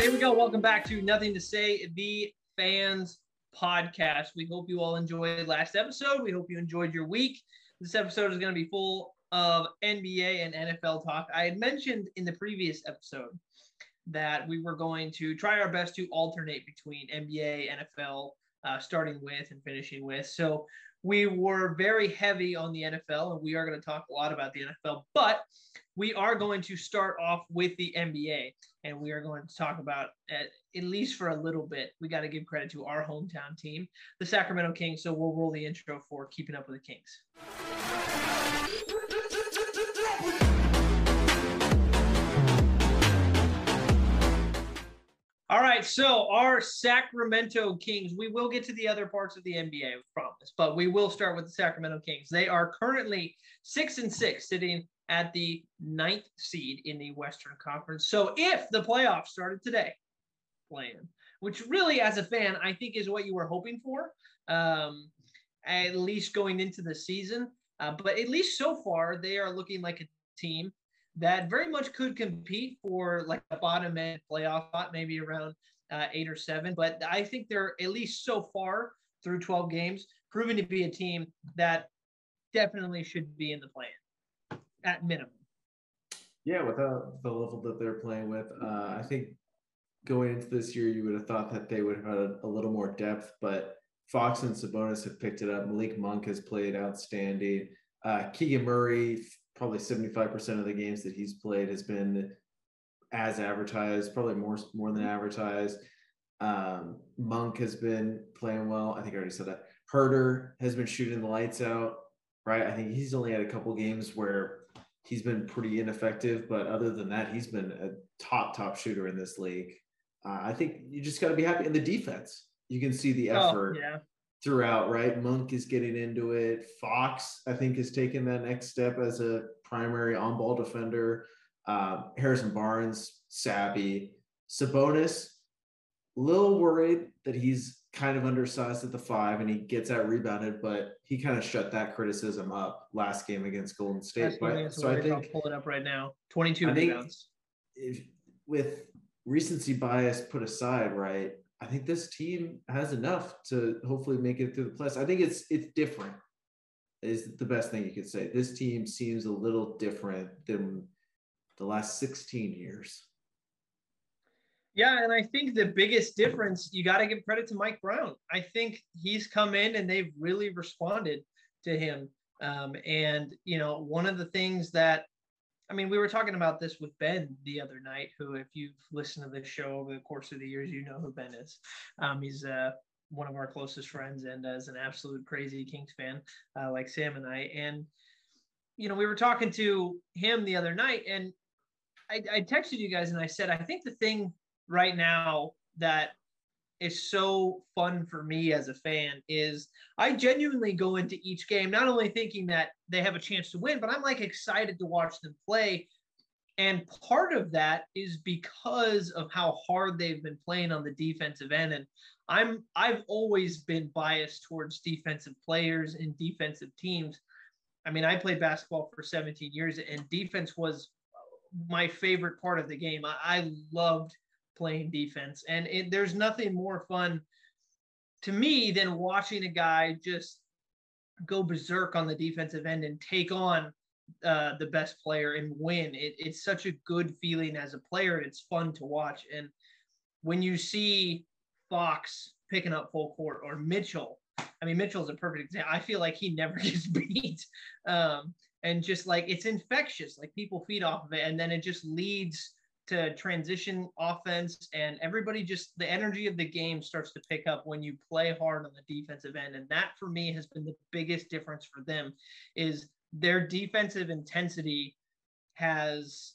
right, here we go. Welcome back to Nothing to Say, the fans podcast. We hope you all enjoyed last episode. We hope you enjoyed your week. This episode is going to be full of NBA and NFL talk. I had mentioned in the previous episode that we were going to try our best to alternate between NBA, NFL, uh, starting with and finishing with. So we were very heavy on the NFL, and we are going to talk a lot about the NFL, but we are going to start off with the NBA, and we are going to talk about at, at least for a little bit. We got to give credit to our hometown team, the Sacramento Kings. So we'll roll the intro for keeping up with the Kings. All right, so our Sacramento Kings, we will get to the other parts of the NBA, I promise, but we will start with the Sacramento Kings. They are currently six and six, sitting at the ninth seed in the Western Conference. So if the playoffs started today, playing, which really, as a fan, I think is what you were hoping for, um, at least going into the season. Uh, but at least so far, they are looking like a team that very much could compete for like a bottom end playoff spot, maybe around uh, eight or seven. But I think they're at least so far through 12 games proven to be a team that definitely should be in the plan at minimum. Yeah, without the level that they're playing with, uh, I think going into this year, you would have thought that they would have had a, a, little more depth, but Fox and Sabonis have picked it up. Malik Monk has played outstanding. Uh, Keegan Murray probably 75% of the games that he's played has been as advertised, probably more more than advertised. Um, Monk has been playing well. I think I already said that. Huerter has been shooting the lights out, right? I think he's only had a couple games where he's been pretty ineffective, but other than that, he's been a top top shooter in this league. Uh, I think you just got to be happy in the defense. You can see the oh, effort. Oh, yeah throughout, right? Monk is getting into it. Fox, I think, is taking that next step as a primary on ball defender. Uh, Harrison Barnes, savvy. Sabonis, a little worried that he's kind of undersized at the five and he gets out rebounded, but he kind of shut that criticism up last game against Golden State. But, so I think I'll pull it up right now. 22 I rebounds. If, with recency bias put aside, right? I think this team has enough to hopefully make it through the playoffs. I think it's it's different. Is the best thing you could say. This team seems a little different than the last 16 years. Yeah, and I think the biggest difference you got to give credit to Mike Brown. I think he's come in and they've really responded to him. Um, and you know, one of the things that I mean, we were talking about this with Ben the other night, who, if you've listened to this show over the course of the years, you know who Ben is. Um, he's uh, one of our closest friends and as an absolute crazy Kings fan, uh, like Sam and I. And, you know, we were talking to him the other night, and I, I texted you guys and I said, I think the thing right now that is so fun for me as a fan is I genuinely go into each game not only thinking that they have a chance to win, but I'm like excited to watch them play. And part of that is because of how hard they've been playing on the defensive end. And I'm I've always been biased towards defensive players and defensive teams. I mean, I played basketball for 17 years, and defense was my favorite part of the game. I, I loved playing defense. And it, there's nothing more fun to me than watching a guy just go berserk on the defensive end and take on uh, the best player and win. It, it's such a good feeling as a player. And it's fun to watch. And when you see Fox picking up full court or Mitchell, I mean, Mitchell's a perfect example. I feel like he never gets beat. Um, and just like it's infectious, like people feed off of it. And then it just leads to transition offense and everybody just the energy of the game starts to pick up when you play hard on the defensive end. And that for me has been the biggest difference for them is their defensive intensity has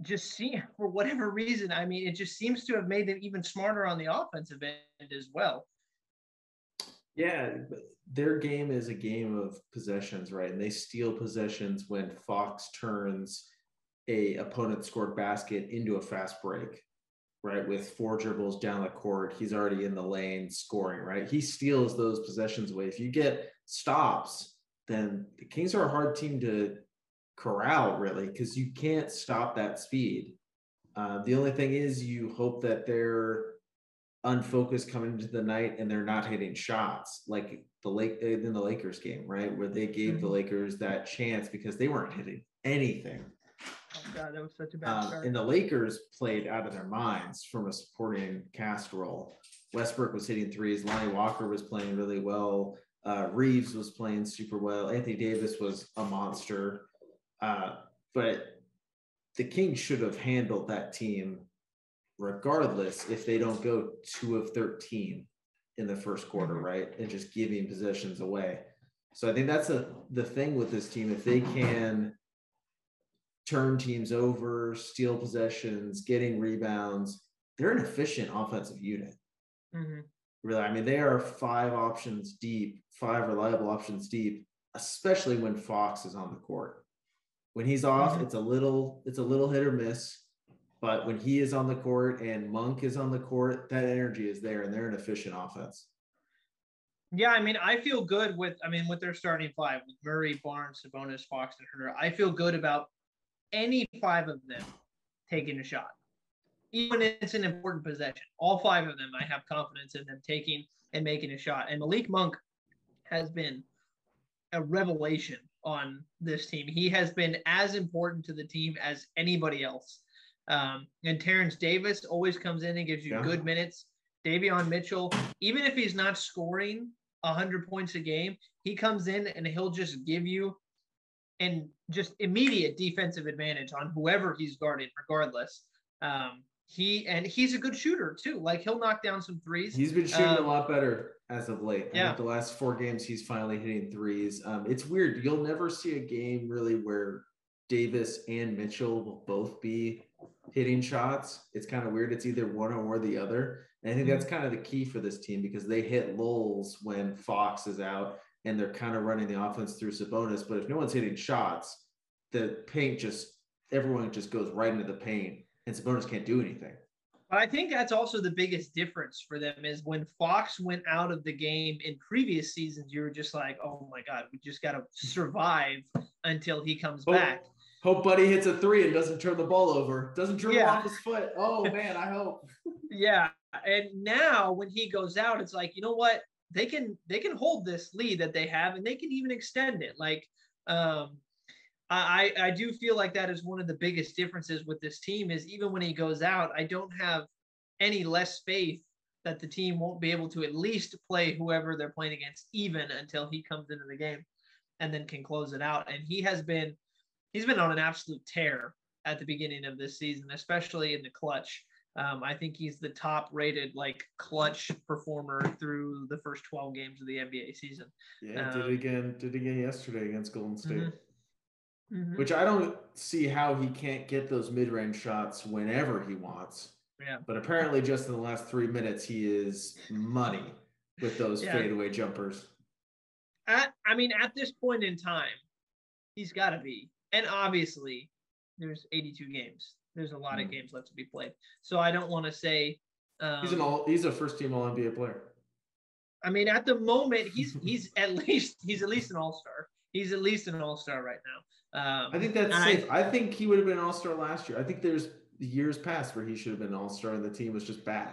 just seen for whatever reason i mean it just seems to have made them even smarter on the offensive end as well. Yeah their game is a game of possessions right? And they steal possessions when fox turns a opponent scored basket into a fast break, right? With four dribbles down the court, he's already in the lane scoring, right? He steals those possessions away. If you get stops, then the Kings are a hard team to corral, really, because you can't stop that speed. Uh, the only thing is, you hope that they're unfocused coming into the night and they're not hitting shots like the lake in the Lakers game, right? Where they gave mm-hmm. the Lakers that chance because they weren't hitting anything. Oh God, that was such a bad um, start. And the Lakers played out of their minds from a supporting cast role. Westbrook was hitting threes. Lonnie Walker was playing really well. Uh, Reaves was playing super well. Anthony Davis was a monster. Uh, but the Kings should have handled that team regardless if they don't go two of 13 in the first quarter, mm-hmm. right? And just giving possessions away. So I think that's a, the thing with this team. If they can turn teams over, steal possessions, getting rebounds, they're an efficient offensive unit. Mm-hmm. Really, I mean, they are five options deep, five reliable options deep, especially when Fox is on the court. When he's off, mm-hmm. it's a little, it's a little hit or miss. But when he is on the court and Monk is on the court, that energy is there, and they're an efficient offense. Yeah, I mean, I feel good with, I mean, with their starting five with Murray, Barnes, Sabonis, Fox, and Huerter. I feel good about any five of them taking a shot, even if it's an important possession. All five of them, I have confidence in them taking and making a shot. And Malik Monk has been a revelation on this team. He has been as important to the team as anybody else. Um, and Terrence Davis always comes in and gives you yeah. good minutes. Davion Mitchell, even if he's not scoring 100 points a game, he comes in and he'll just give you and just immediate defensive advantage on whoever he's guarding, regardless. Um, he and he's a good shooter too. Like he'll knock down some threes. He's been shooting um, a lot better as of late. Yeah. I think the last four games he's finally hitting threes. Um, it's weird. You'll never see a game really where Davis and Mitchell will both be hitting shots. It's kind of weird. It's either one or the other. And I think that's mm-hmm. kind of the key for this team because they hit lulls when Fox is out and they're kind of running the offense through Sabonis. But if no one's hitting shots, the paint just everyone just goes right into the paint and Sabonis can't do anything. But I think that's also the biggest difference for them is when Fox went out of the game in previous seasons, you were just like, oh my God, we just got to survive until he comes oh, back. Hope Buddy hits a three and doesn't turn the ball over, doesn't dribble yeah. off his foot. Oh man, I hope. yeah, and now when he goes out, it's like you know what they can they can hold this lead that they have, and they can even extend it. Like, um, I I do feel like that is one of the biggest differences with this team is even when he goes out, I don't have any less faith that the team won't be able to at least play whoever they're playing against even until he comes into the game and then can close it out. And he has been he's been on an absolute tear at the beginning of this season, especially in the clutch. Um, I think he's the top rated like clutch performer through the first 12 games of the NBA season. Yeah, um, did it again, did it again yesterday against Golden State. Mm-hmm. Mm-hmm. Which I don't see how he can't get those mid-range shots whenever he wants. Yeah. But apparently just in the last three minutes, he is money with those yeah. fadeaway jumpers. At, I mean, at this point in time, he's got to be and obviously there's 82 games. There's a lot mm. of hmm. games left to be played. So I don't want to say um, he's an all he's a first team all NBA player. I mean, at the moment, he's he's at least he's at least an all star. He's at least an all star right now. Um, I think that's safe. I, I, think he would have been an all star last year. I think there's years past where he should have been an all star and the team was just bad.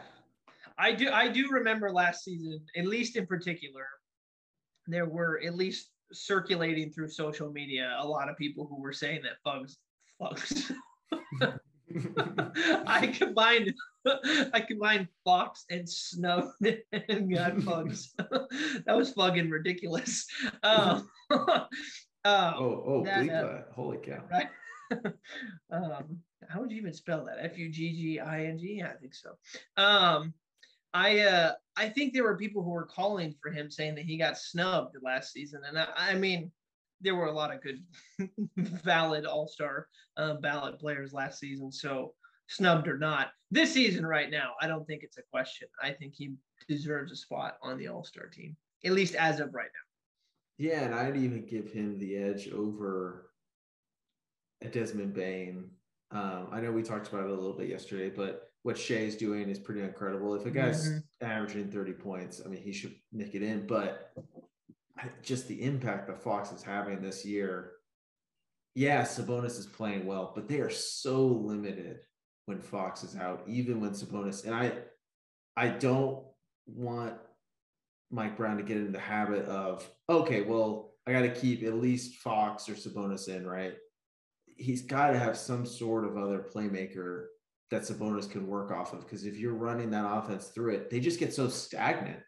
I do I do remember last season, at least in particular, there were at least circulating through social media a lot of people who were saying that Fugs Fugs. I combined I combined Fox and Snow and got Fugs. that was fucking ridiculous. Um, um, oh, oh, that, uh. Holy cow. Right? um, how would you even spell that? F U G G I N G? I think so. Um, I uh I think there were people who were calling for him saying that he got snubbed last season, and I, I mean there were a lot of good valid All Star um, ballot players last season. So snubbed or not, this season right now, I don't think it's a question. I think he deserves a spot on the All Star team, at least as of right now. Yeah, and I'd even give him the edge over Desmond Bane. Um, I know we talked about it a little bit yesterday, but what Shai's doing is pretty incredible. If a guy's mm-hmm. averaging 30 points, I mean, he should make it in. But just the impact that Fox is having this year, yeah, Sabonis is playing well, but they are so limited when Fox is out, even when Sabonis. And I, I don't want Mike Brown to get into the habit of okay, well, I got to keep at least Fox or Sabonis in, right? He's got to have some sort of other playmaker that Sabonis can work off of because if you're running that offense through it, they just get so stagnant.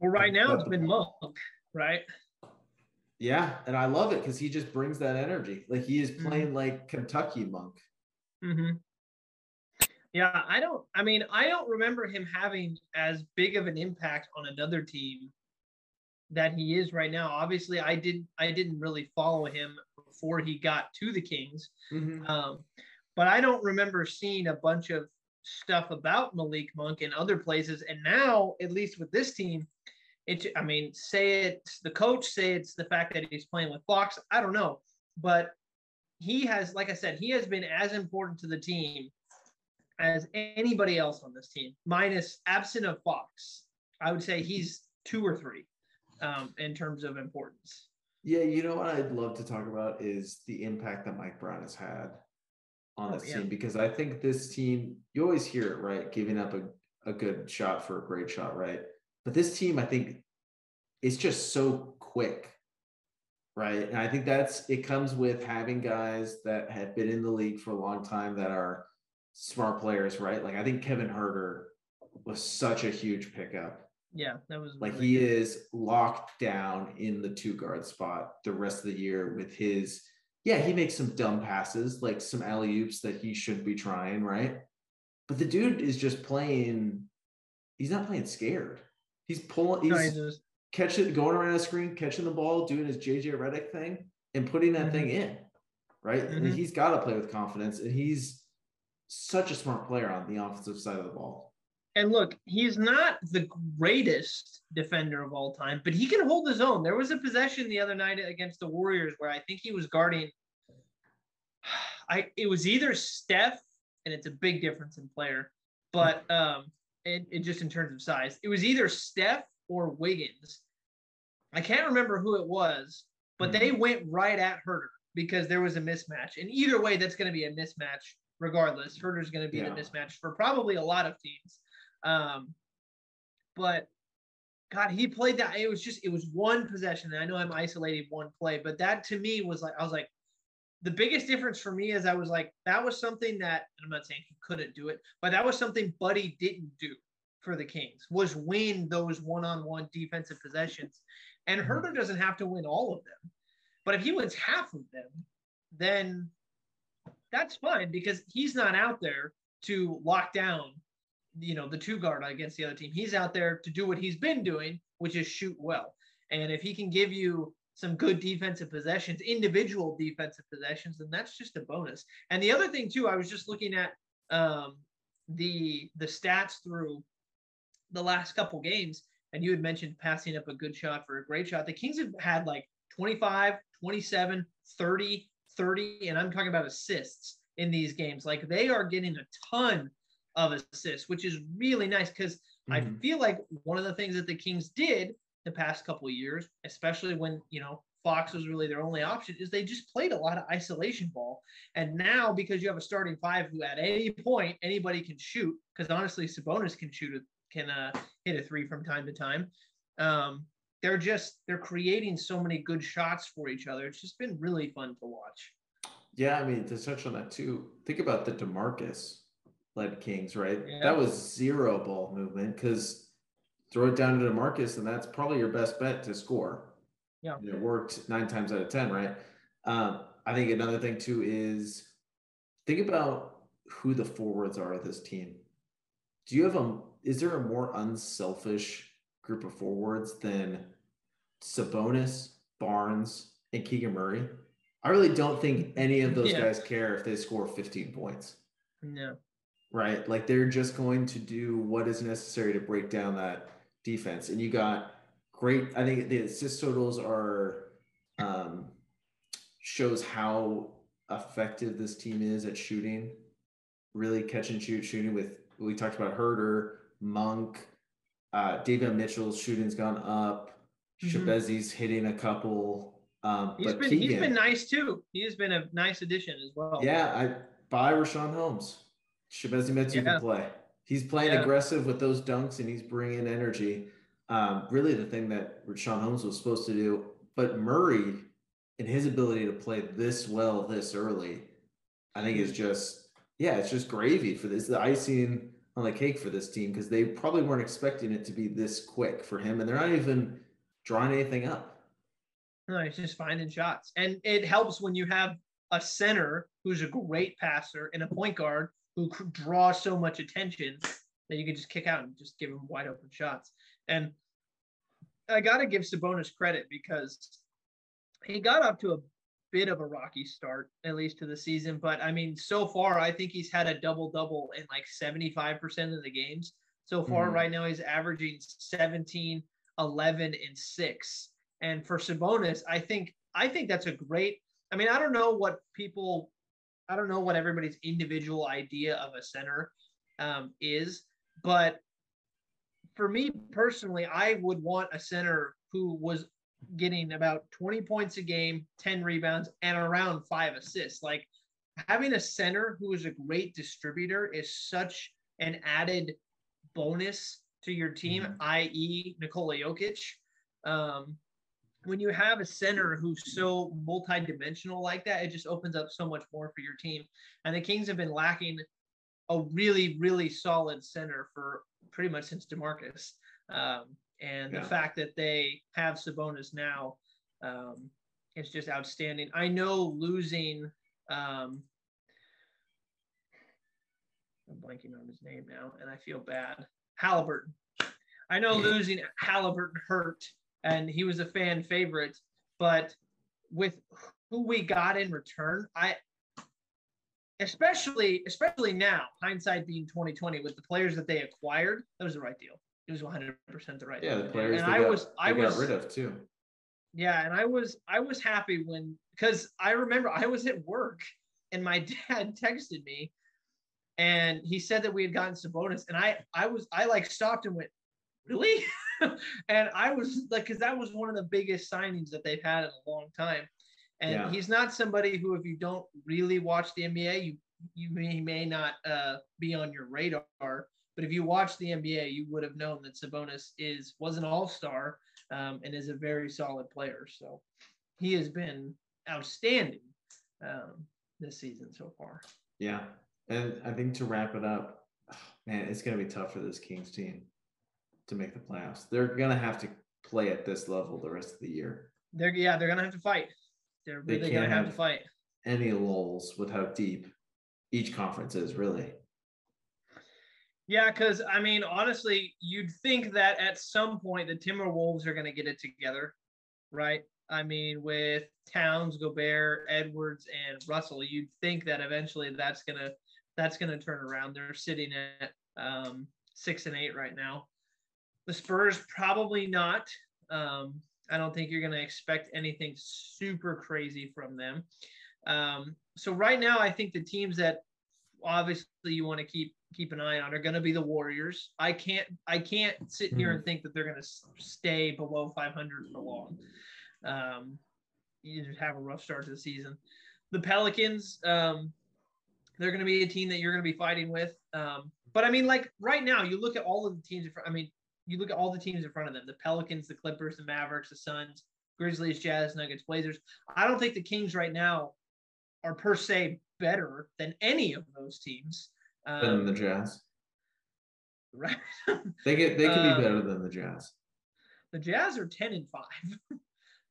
Well, right now it's been Monk, right? Yeah, and I love it because he just brings that energy. Like he is mm-hmm. playing mm-hmm. like Kentucky Monk. Mm-hmm. Yeah, I don't. I mean, I don't remember him having as big of an impact on another team that he is right now. Obviously, I didn't. I didn't really follow him before he got to the Kings. Mm-hmm. Um, but I don't remember seeing a bunch of stuff about Malik Monk in other places. And now, at least with this team, it's I mean, say it's the coach, say it's the fact that he's playing with Fox. I don't know, but he has, like I said, he has been as important to the team as anybody else on this team, minus absent of Fox. I would say he's two or three um, in terms of importance. Yeah, you know what I'd love to talk about is the impact that Mike Brown has had on oh, yeah. team because I think this team, you always hear it, right? Giving up a, a good shot for a great shot, right? But this team, I think, is just so quick, right? And I think that's it comes with having guys that have been in the league for a long time that are smart players, right? Like I think Kevin Huerter was such a huge pickup. Yeah, that was like really he good. is locked down in the two guard spot the rest of the year with his yeah, he makes some dumb passes, like some alley oops that he should be trying, right? But the dude is just playing, he's not playing scared. He's pulling, he's, no, he's just... catching, going around the screen, catching the ball, doing his JJ Redick thing, and putting that mm-hmm. thing in, right? Mm-hmm. And he's got to play with confidence. And he's such a smart player on the offensive side of the ball. And look, he's not the greatest defender of all time, but he can hold his own. There was a possession the other night against the Warriors where I think he was guarding. I it was either Steph, and it's a big difference in player, but um, it, it just in terms of size, it was either Steph or Wiggins. I can't remember who it was, but they mm-hmm. went right at Huerter because there was a mismatch. And either way, that's going to be a mismatch regardless. Huerter's going to be yeah. a mismatch for probably a lot of teams. Um, but God, he played that. It was just it was one possession. And I know I'm isolating one play, but that to me was like I was like the biggest difference for me is I was like that was something that I'm not saying he couldn't do it, but that was something Buddy didn't do for the Kings was win those one-on-one defensive possessions. And mm-hmm. Huerter doesn't have to win all of them. But if he wins half of them, then that's fine because he's not out there to lock down you know the two guard against the other team. He's out there to do what he's been doing, which is shoot well. And if he can give you some good defensive possessions, individual defensive possessions, then that's just a bonus. And the other thing too, I was just looking at um, the the stats through the last couple games, and you had mentioned passing up a good shot for a great shot. The Kings have had like 25, 27, 30, 30, and I'm talking about assists in these games. Like they are getting a ton of assists, which is really nice because mm-hmm. I feel like one of the things that the Kings did the past couple of years, especially when you know Fox was really their only option, is they just played a lot of isolation ball. And now because you have a starting five who at any point anybody can shoot, because honestly Sabonis can shoot a, can uh, hit a three from time to time. Um, they're just they're creating so many good shots for each other. It's just been really fun to watch. Yeah, I mean to touch on that too. Think about the Demarcus led Kings, right? Yeah. That was zero ball movement because throw it down to Demarcus, and that's probably your best bet to score. Yeah, it worked nine times out of ten, right? Um, I think another thing too is think about who the forwards are of this team. Do you have a? Is there a more unselfish group of forwards than Sabonis, Barnes, and Keegan Murray? I really don't think any of those yeah. guys care if they score 15 points. No right? Like they're just going to do what is necessary to break down that defense. And you got great, I think the assist totals are um, shows how effective this team is at shooting, really catch and shoot shooting with we talked about Huerter, Monk, uh, Davion Mitchell's shooting's gone up. mm hitting a couple. Um, he's been Keegan, he's been nice too. He has been a nice addition as well. Yeah, I buy Richaun Holmes Chimezie Metu yeah. can play. He's playing yeah. aggressive with those dunks and he's bringing energy. Um, really, the thing that Sean Holmes was supposed to do. But Murray, and his ability to play this well this early, I think is just yeah, it's just gravy for this. The icing on the cake for this team because they probably weren't expecting it to be this quick for him, and they're not even drawing anything up. No, he's just finding shots, and it helps when you have a center who's a great passer and a point guard who draws so much attention that you can just kick out and just give him wide open shots. And I got to give Sabonis credit because he got up to a bit of a rocky start, at least to the season. But I mean, so far, I think he's had a double double in like 75% of the games. So far, mm. right now, he's averaging 17, 11, and six. And for Sabonis, I think I think that's a great. I mean, I don't know what people, I don't know what everybody's individual idea of a center um, is, but for me personally, I would want a center who was getting about 20 points a game, 10 rebounds, and around five assists. Like having a center who is a great distributor is such an added bonus to your team, mm-hmm. i.e., Nikola Jokic. Um, when you have a center who's so multi-dimensional like that, it just opens up so much more for your team. And the Kings have been lacking a really, really solid center for pretty much since DeMarcus. Um, and yeah. the fact that they have Sabonis now um, is just outstanding. I know losing. Um, I'm blanking on his name now, and I feel bad. Halliburton. I know losing Halliburton hurt, and he was a fan favorite, but with who we got in return, I especially especially now, hindsight being 2020, with the players that they acquired, that was the right deal it was 100 percent the right. Deal. Yeah, the players and I got, was I was rid of too. Yeah, and I was I was happy when because I remember I was at work and my dad texted me and he said that we had gotten Sabonis and I I was I like stopped and went really and I was like because that was one of the biggest signings that they've had in a long time and yeah. he's not somebody who if you don't really watch the NBA you you may, may not uh, be on your radar but if you watch the NBA, you would have known that Sabonis is was an All Star um, and is a very solid player. So he has been outstanding um, this season so far. Yeah, and I think to wrap it up, man, it's going to be tough for this Kings team to make the playoffs. They're going to have to play at this level the rest of the year. They're yeah, they're going to have to fight. They're really they going to have to fight. Any lulls with how deep each conference is, really. Yeah, because I mean, honestly, you'd think that at some point the Timberwolves are going to get it together, right? I mean, with Towns, Gobert, Edwards, and Russell, you'd think that eventually that's gonna that's gonna turn around. They're sitting at um, six and eight right now. The Spurs probably not. Um, I don't think you're gonna expect anything super crazy from them. Um, so right now, I think the teams that obviously you want to keep keep an eye on are going to be the Warriors. I can't I can't sit here and hmm. think that they're going to stay below 500 for long. Um, you just have a rough start to the season. The Pelicans, um, they're going to be a team that you're going to be fighting with. Um, but I mean, like right now, you look at all of the teams. I mean, you look at all the teams in front of them: the Pelicans, the Clippers, the Mavericks, the Suns, Grizzlies, Jazz, Nuggets, Blazers. I don't think the Kings right now are per se better than any of those teams. Um, than the Jazz. Right. they get they can be um, better than the Jazz. The Jazz are ten and five.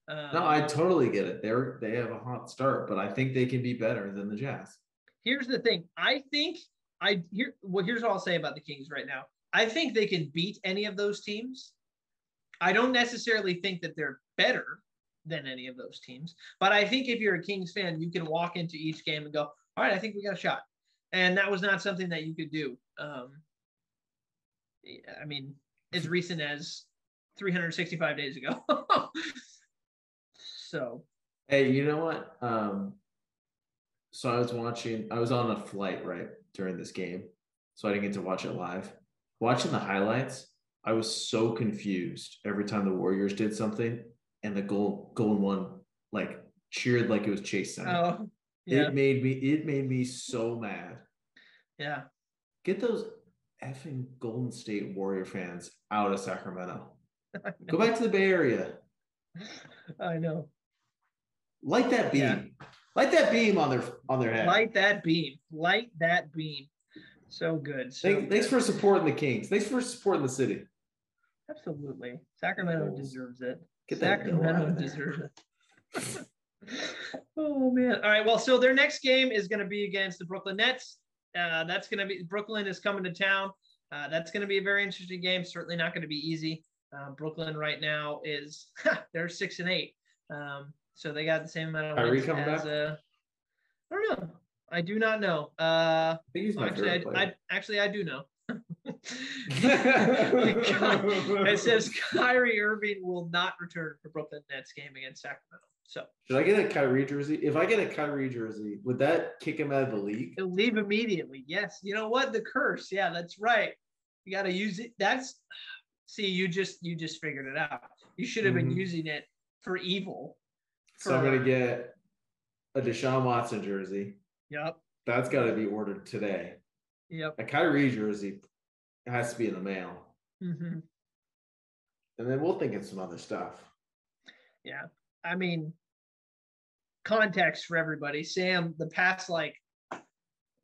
um, no, I totally get it. They're they have a hot start, but I think they can be better than the Jazz. Here's the thing. I think I here. Well, here's what I'll say about the Kings right now. I think they can beat any of those teams. I don't necessarily think that they're better than any of those teams, but I think if you're a Kings fan, you can walk into each game and go, "All right, I think we got a shot." and that was not something that you could do. Um, I mean, as recent as 365 days ago. so. Hey, you know what? Um, so I was watching. I was on a flight right during this game, so I didn't get to watch it live. Watching the highlights, I was so confused every time the Warriors did something, and the goal, goal one, like cheered like it was Chase Center. Oh, yeah. It made me it made me so mad. Yeah. Get those effing Golden State Warrior fans out of Sacramento. Go back to the Bay Area. I know. Light that beam. Yeah. Light that beam on their on their head. Light that beam. Light that beam. So good. So thanks, good. thanks for supporting the Kings. Thanks for supporting the city. Absolutely. Sacramento deserves it. Get Sacramento deserves it. oh man. All right. Well, so their next game is going to be against the Brooklyn Nets. Uh, that's going to be Brooklyn is coming to town. Uh, that's going to be a very interesting game. Certainly not going to be easy. Uh, Brooklyn right now is they're six and eight, um, so they got the same amount of wins as. Uh, I don't know. I do not know. Uh, actually, I, I, actually I do know. it says Kyrie Irving will not return for Brooklyn Nets game against Sacramento. So should I get a Kyrie jersey? If I get a Kyrie jersey, would that kick him out of the league? He'll leave immediately. Yes. You know what? The curse. Yeah, that's right. You got to use it. That's see, you just you just figured it out. You should have been mm-hmm. using it for evil. For, so I'm gonna get a Deshaun Watson jersey. Yep. That's got to be ordered today. Yep. A Kyrie jersey has to be in the mail. Mm-hmm. And then we'll think of some other stuff. Yeah. I mean, context for everybody. Sam, the past like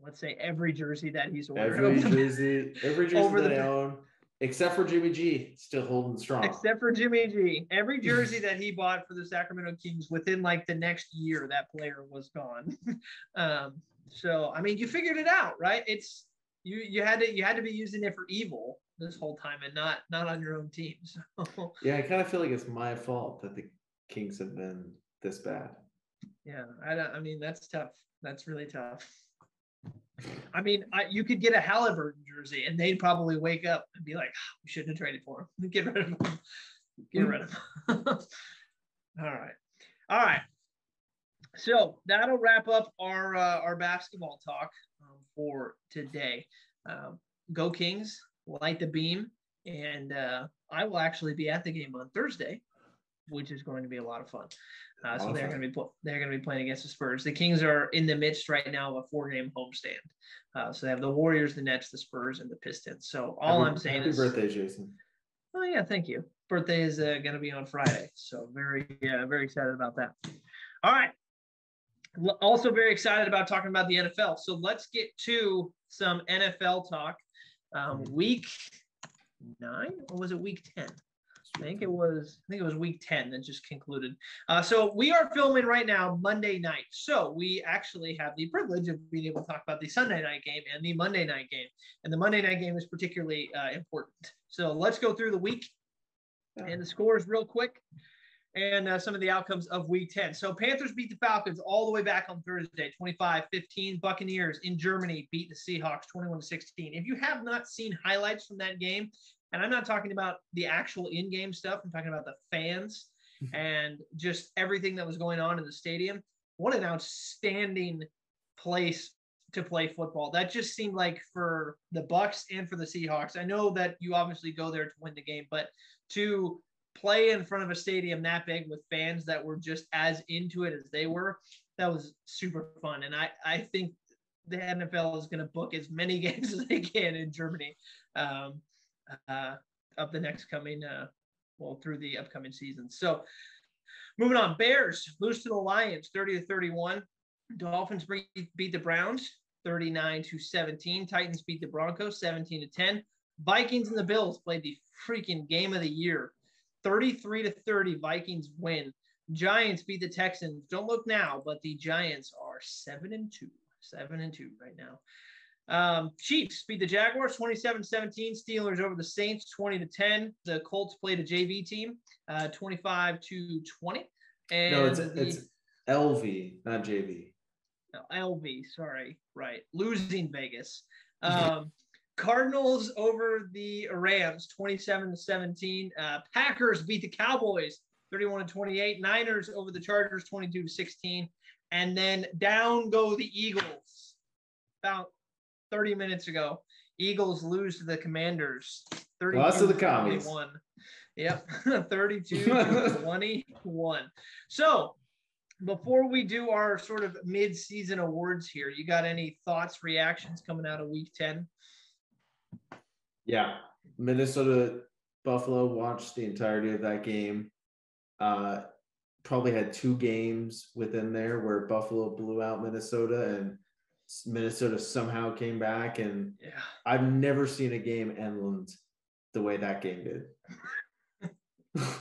let's say every jersey that he's ordered. Every jersey, every jersey over that the, I own, except for Jimmy G, still holding strong. Except for Jimmy G, every jersey that he bought for the Sacramento Kings within like the next year, that player was gone. um, so I mean, you figured it out, right? It's you you had to you had to be using it for evil this whole time and not not on your own team. So yeah, I kind of feel like it's my fault that the Kings have been this bad. Yeah, I don't. I mean that's tough. That's really tough. I mean, I, you could get a Halliburton jersey, and they'd probably wake up and be like, oh, "We shouldn't have traded for him. Get rid of him. Get rid of him." All right, all right. So that'll wrap up our uh, our basketball talk um, for today. Um, go Kings! Light the beam, and uh, I will actually be at the game on Thursday, which is going to be a lot of fun. Uh, so awesome. they're going to be they're going to be playing against the Spurs. The Kings are in the midst right now of a four game homestand. Uh, so they have the Warriors, the Nets, the Spurs, and the Pistons. So all happy, I'm saying happy is happy birthday, Jason. Oh yeah, thank you. Birthday is uh, going to be on Friday, so very yeah, very excited about that. All right. Also very excited about talking about the NFL. So let's get to some NFL talk. Um, week nine or was it week ten? I think it was I think it was week 10 that just concluded. Uh, so we are filming right now Monday night. So we actually have the privilege of being able to talk about the Sunday night game and the Monday night game. And the Monday night game is particularly uh, important. So let's go through the week and the scores real quick and uh, some of the outcomes of week 10. So Panthers beat the Falcons all the way back on Thursday, 25-15. Buccaneers in Germany beat the Seahawks 21-16. If you have not seen highlights from that game, and I'm not talking about the actual in-game stuff. I'm talking about the fans mm-hmm. and just everything that was going on in the stadium. What an outstanding place to play football. That just seemed like for the Bucks and for the Seahawks. I know that you obviously go there to win the game, but to play in front of a stadium that big with fans that were just as into it as they were, that was super fun. And I, I think the NFL is going to book as many games as they can in Germany. Um, uh, of the next coming, uh, well, through the upcoming season. So moving on, Bears lose to the Lions 30 to 31. Dolphins beat the Browns 39 to 17. Titans beat the Broncos 17 to 10. Vikings and the Bills played the freaking game of the year 33 to 30. Vikings win. Giants beat the Texans. Don't look now, but the Giants are 7 and 2. 7 and 2 right now. Um, Chiefs beat the Jaguars 27 17. Steelers over the Saints 20 to 10. The Colts played a JV team uh, 25 to 20. And no, it's, the, it's LV, not JV. No, LV, sorry. Right. Losing Vegas. Um, Cardinals over the Rams 27 to 17. Uh, Packers beat the Cowboys 31 to 28. Niners over the Chargers 22 to 16. And then down go the Eagles. About 30 minutes ago. Eagles lose to the Commanders. Loss of the commies. Yep, 32 21. So before we do our sort of mid-season awards here, you got any thoughts, reactions coming out of week 10? Yeah, Minnesota Buffalo watched the entirety of that game. Uh, probably had two games within there where Buffalo blew out Minnesota and Minnesota somehow came back. And Yeah. I've never seen a game end the way that game did.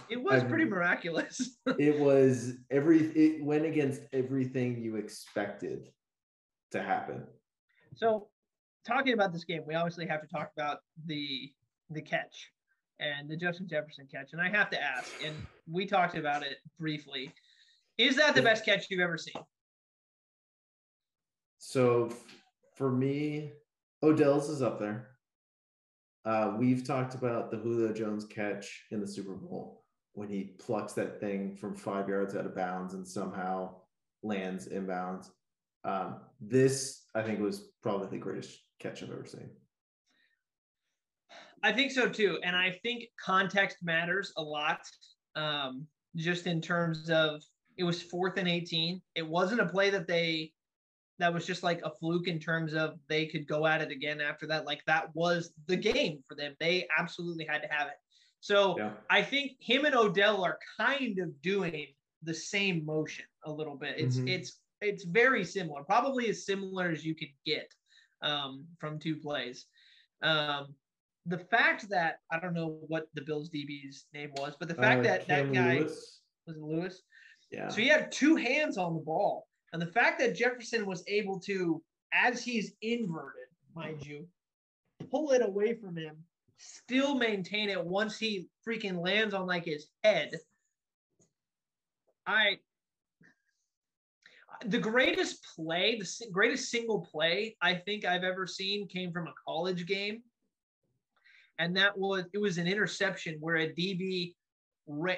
It was pretty miraculous. It was every. It went against everything you expected to happen. So, talking about this game, we obviously have to talk about the the catch and the Justin Jefferson catch. And I have to ask, and we talked about it briefly. Is that the best catch you've ever seen? So for me, Odell's is up there. Uh, we've talked about the Julio Jones catch in the Super Bowl when he plucks that thing from five yards out of bounds and somehow lands inbounds. Um, this, I think, was probably the greatest catch I've ever seen. I think so too. And I think context matters a lot. Um, just in terms of it was fourth and 18. It wasn't a play that they that was just like a fluke in terms of they could go at it again after that. Like that was the game for them. They absolutely had to have it. So Yeah. I think him and Odell are kind of doing the same motion a little bit. It's Mhm. it's it's very similar, probably as similar as you could get um, from two plays. Um, the fact that I don't know what the Bills DB's name was, but the fact Uh, that that guy Lewis, was Lewis. yeah, So he had two hands on the ball. And the fact that Jefferson was able to, as he's inverted, mind you, pull it away from him, still maintain it once he freaking lands on like his head. I the greatest play, the greatest single play I think I've ever seen came from a college game. And that was it was an interception where a DB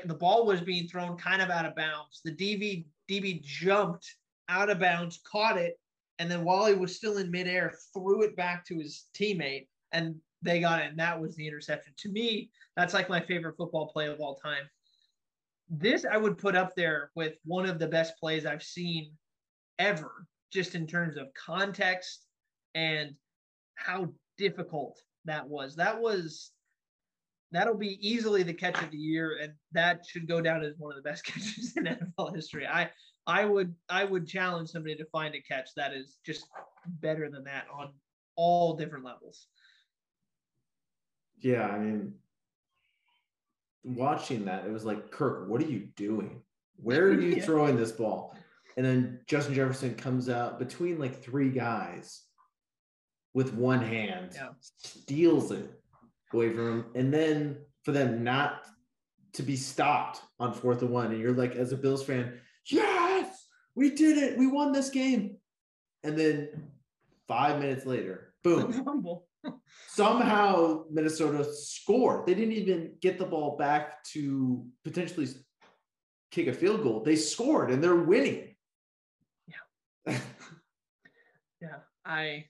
the ball was being thrown kind of out of bounds. The DB DB jumped out of bounds, caught it, and then while he was still in midair, threw it back to his teammate, and they got it. And that was the interception. To me, that's like my favorite football play of all time. This I would put up there with one of the best plays I've seen ever, just in terms of context and how difficult that was. That was that'll be easily the catch of the year, and that should go down as one of the best catches in NFL history. I I would I would challenge somebody to find a catch that is just better than that on all different levels. yeah. I mean, watching that, it was like, Kirk, what are you doing? Where are you Yeah. throwing this ball? And then Justin Jefferson comes out between like three guys with one hand, Yeah. steals it away from him, and then for them not to be stopped on fourth and one, and you're like, as a Bills fan, yes, we did it, we won this game, and then five minutes later, boom, somehow Minnesota scored. They didn't even get the ball back to potentially kick a field goal. They scored and they're winning. Yeah. Yeah, I.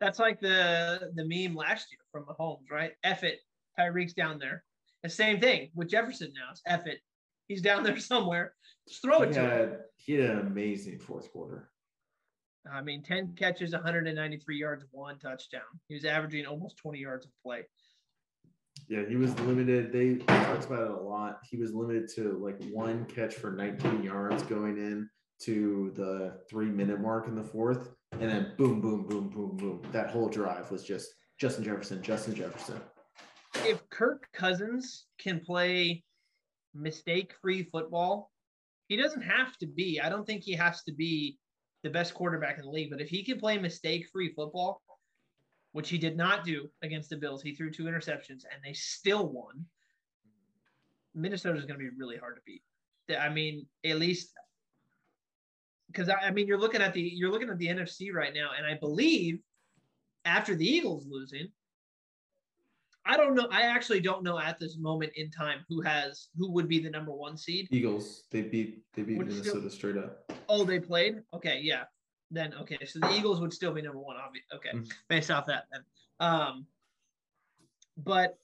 That's like the the meme last year from Mahomes, right? F it, Tyreek's down there. The same thing with Jefferson now. It's F it, he's down there somewhere. Just throw it he to him. he had an amazing fourth quarter. I mean, 10 catches, 193 yards, one touchdown. He was averaging almost 20 yards of play. Yeah, he was limited. They talked about it a lot. He was limited to like one catch for 19 yards going in to the three minute mark in the fourth, and then boom, boom, boom, boom, boom. That whole drive was just Justin Jefferson, Justin Jefferson. If Kirk Cousins can play mistake free football, he doesn't have to be. I don't think he has to be the best quarterback in the league, but if he can play mistake free football, which he did not do against the Bills, he threw two interceptions and they still won. Minnesota is going to be really hard to beat. I mean, at least because I, I mean, you're looking at the you're looking at the NFC right now, and I believe after the Eagles losing, I don't know. I actually don't know at this moment in time who has who would be the number one seed. Eagles, they beat they beat Would still- Minnesota straight up. Oh, they played. Okay, yeah. Then okay, so the Eagles would still be number one. Obviously, okay, Mhm. based off that then. Um, but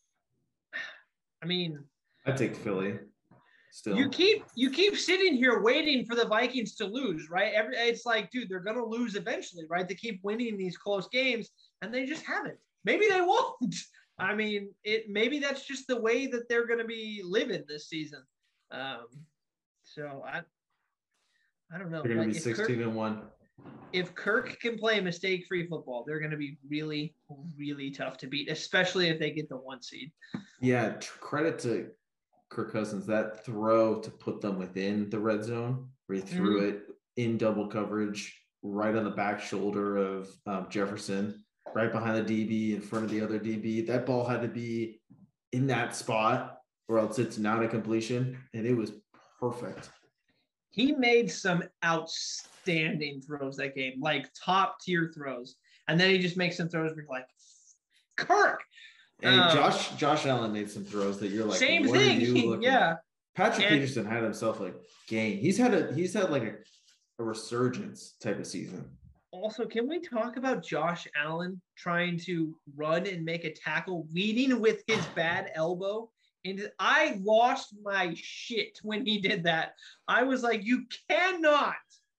I mean, I take Philly. Still, you keep you keep sitting here waiting for the Vikings to lose, right? Every it's like, dude, they're gonna lose eventually, right? They keep winning these close games, and they just haven't. maybe they won't. I mean, it maybe that's just the way that they're going to be living this season. Um, so I, I don't know. They're going to be if 16 Kirk- and 1. if Kirk can play mistake free football, they're going to be really, really tough to beat, especially if they get the one seed. Yeah, credit to Kirk Cousins. That throw to put them within the red zone, where he threw it in double coverage right on the back shoulder of um, Jefferson, right behind the DB, in front of the other DB. That ball had to be in that spot, or else it's not a completion, and it was perfect. He made some outstanding throws that game, like top tier throws. And then he just makes some throws where you're like, Kirk, And Um, Josh Josh Allen made some throws that you're like, same thing. yeah. Patrick And- Peterson had himself like game. He's had a he's had like a, a resurgence type of season. Also, can we talk about Josh Allen trying to run and make a tackle, leading with his bad elbow? And I lost my shit when he did that. I was like, you cannot,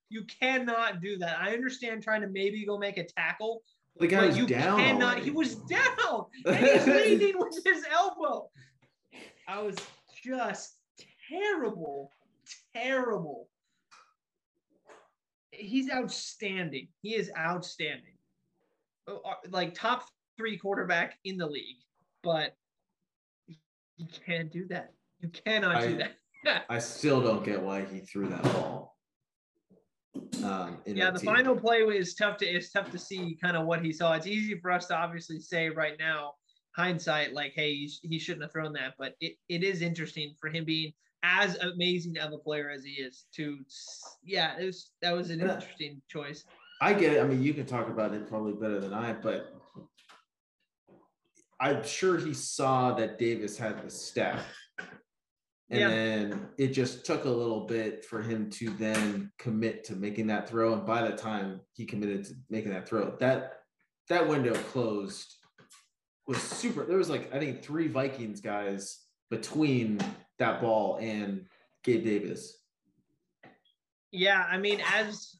you cannot do that. I understand trying to maybe go make a tackle, The guy but was you down. cannot. He was down, and he's leading with his elbow. I was just terrible, terrible. He's outstanding. He is outstanding. Oh, uh, Like top three quarterback in the league, but you can't do that. You cannot do that. I still don't get why he threw that ball. Um, yeah, the final play is tough to it's tough to see kind of what he saw. It's easy for us to obviously say right now, hindsight, like, hey, he shouldn't have thrown that. But it, it is interesting for him being as amazing of a player as he is to yeah, it was that was an Yeah. interesting choice. I get it. I mean, you can talk about it probably better than I, but I'm sure he saw that Davis had the step. And Yeah. then it just took a little bit for him to then commit to making that throw. And by the time he committed to making that throw, that that window closed was super. There was like I think three Vikings guys between that ball and Gabe Davis. Yeah, I mean, as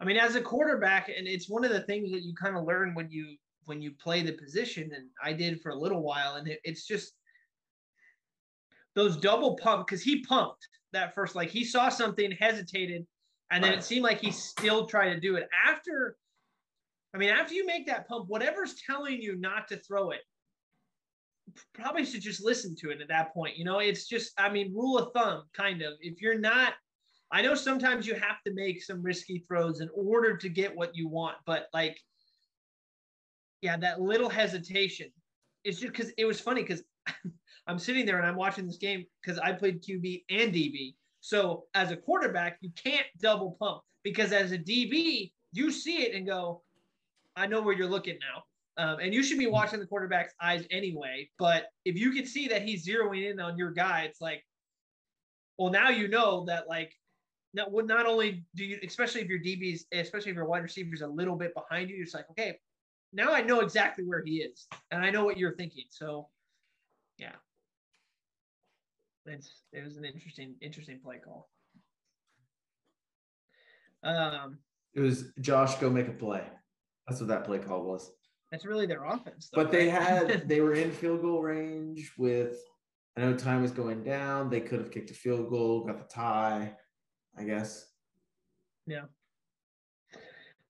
I mean, as a quarterback, and it's one of the things that you kind of learn when you when you play the position, and I did for a little while, and it, it's just those double pump because he pumped that first, like he saw something, hesitated, and then it seemed like he still tried to do it after. I mean, after you make that pump, whatever's telling you not to throw it, probably should just listen to it at that point. You know, it's just, I mean, rule of thumb, kind of. If you're not, I know sometimes you have to make some risky throws in order to get what you want, but like, yeah, that little hesitation. It's just because it was funny because I'm sitting there and I'm watching this game because I played QB and DB. So as a quarterback, you can't double pump because as a DB, you see it and go, I know where you're looking now. Um, and you should be watching the quarterback's eyes anyway. But if you can see that he's zeroing in on your guy, it's like, well, now you know that like, not, not only do you, especially if your DBs, especially if your wide receiver's a little bit behind you, it's like, okay, now I know exactly where he is, and I know what you're thinking. So, yeah, it's it was an interesting, interesting play call. Um, It was Josh go make a play. That's what that play call was. That's really their offense. Though, But they right? had they were in field goal range with I know time was going down. They could have kicked a field goal, got the tie, I guess. Yeah.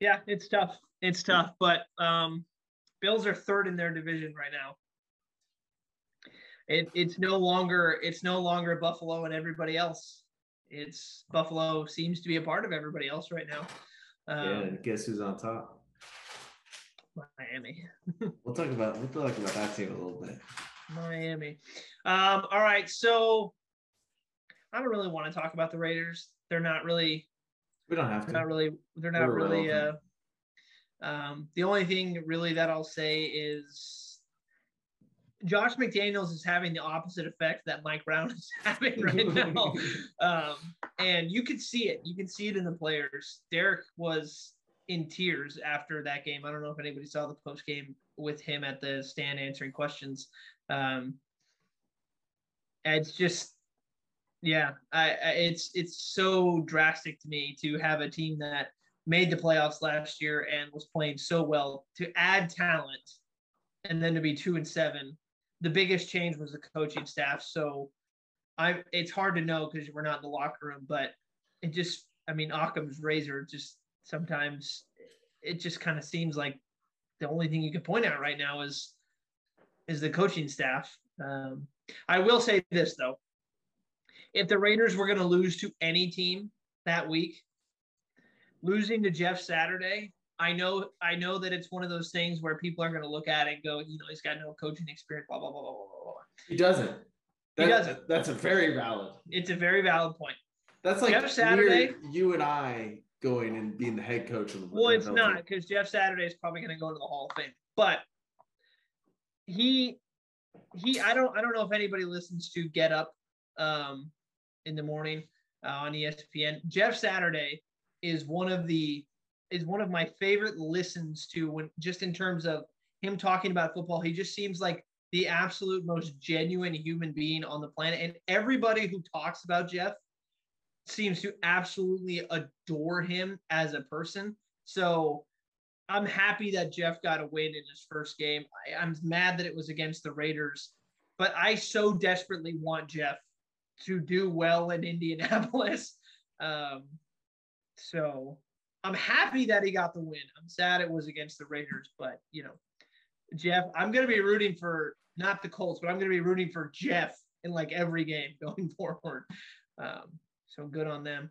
Yeah, it's tough. It's tough, but um Bills are third in their division right now. It it's no longer it's no longer Buffalo and everybody else. It's Buffalo seems to be a part of everybody else right now. Um, yeah, guess who's on top? Miami. We'll talk about we'll talk about that team a little bit. Miami. Um, all right, so I don't really want to talk about the Raiders. They're not really We don't have to. not really they're not They're really uh um the only thing really that I'll say is Josh McDaniels is having the opposite effect that Mike Brown is having right now. um and you can see it. You can see it in the players. Derek was in tears after that game. I don't know if anybody saw the post game with him at the stand answering questions. Um it's just yeah, I, I it's it's so drastic to me to have a team that made the playoffs last year and was playing so well to add talent and then to be two and seven. The biggest change was the coaching staff. So I it's hard to know because we're not in the locker room, but it just I mean Occam's razor just sometimes it just kind of seems like the only thing you can point out right now is is the coaching staff. Um, I will say this though, if the Raiders were going to lose to any team that week, losing to Jeff Saturday, I know I know that it's one of those things where people are going to look at it and go, you know, he's got no coaching experience, blah blah blah blah blah blah. He doesn't. That, he doesn't. That's a very valid. It's a very valid point. That's like Jeff Saturday. You and I going and being the head coach of the. World. Well, it's not because Jeff Saturday is probably going to go to the Hall of Fame, but he he I don't I don't know if anybody listens to Get Up um, in the morning uh, on ESPN. Jeff Saturday is one of the is one of my favorite listens to when just in terms of him talking about football. He just seems like the absolute most genuine human being on the planet. And everybody who talks about Jeff seems to absolutely adore him as a person. So I'm happy that Jeff got a win in his first game. I, am mad that it was against the Raiders, but I so desperately want Jeff to do well in Indianapolis. Um, so I'm happy that he got the win. I'm sad it was against the Raiders, but you know, Jeff, I'm going to be rooting for not the Colts, but I'm going to be rooting for Jeff in like every game going forward. Um, so good on them.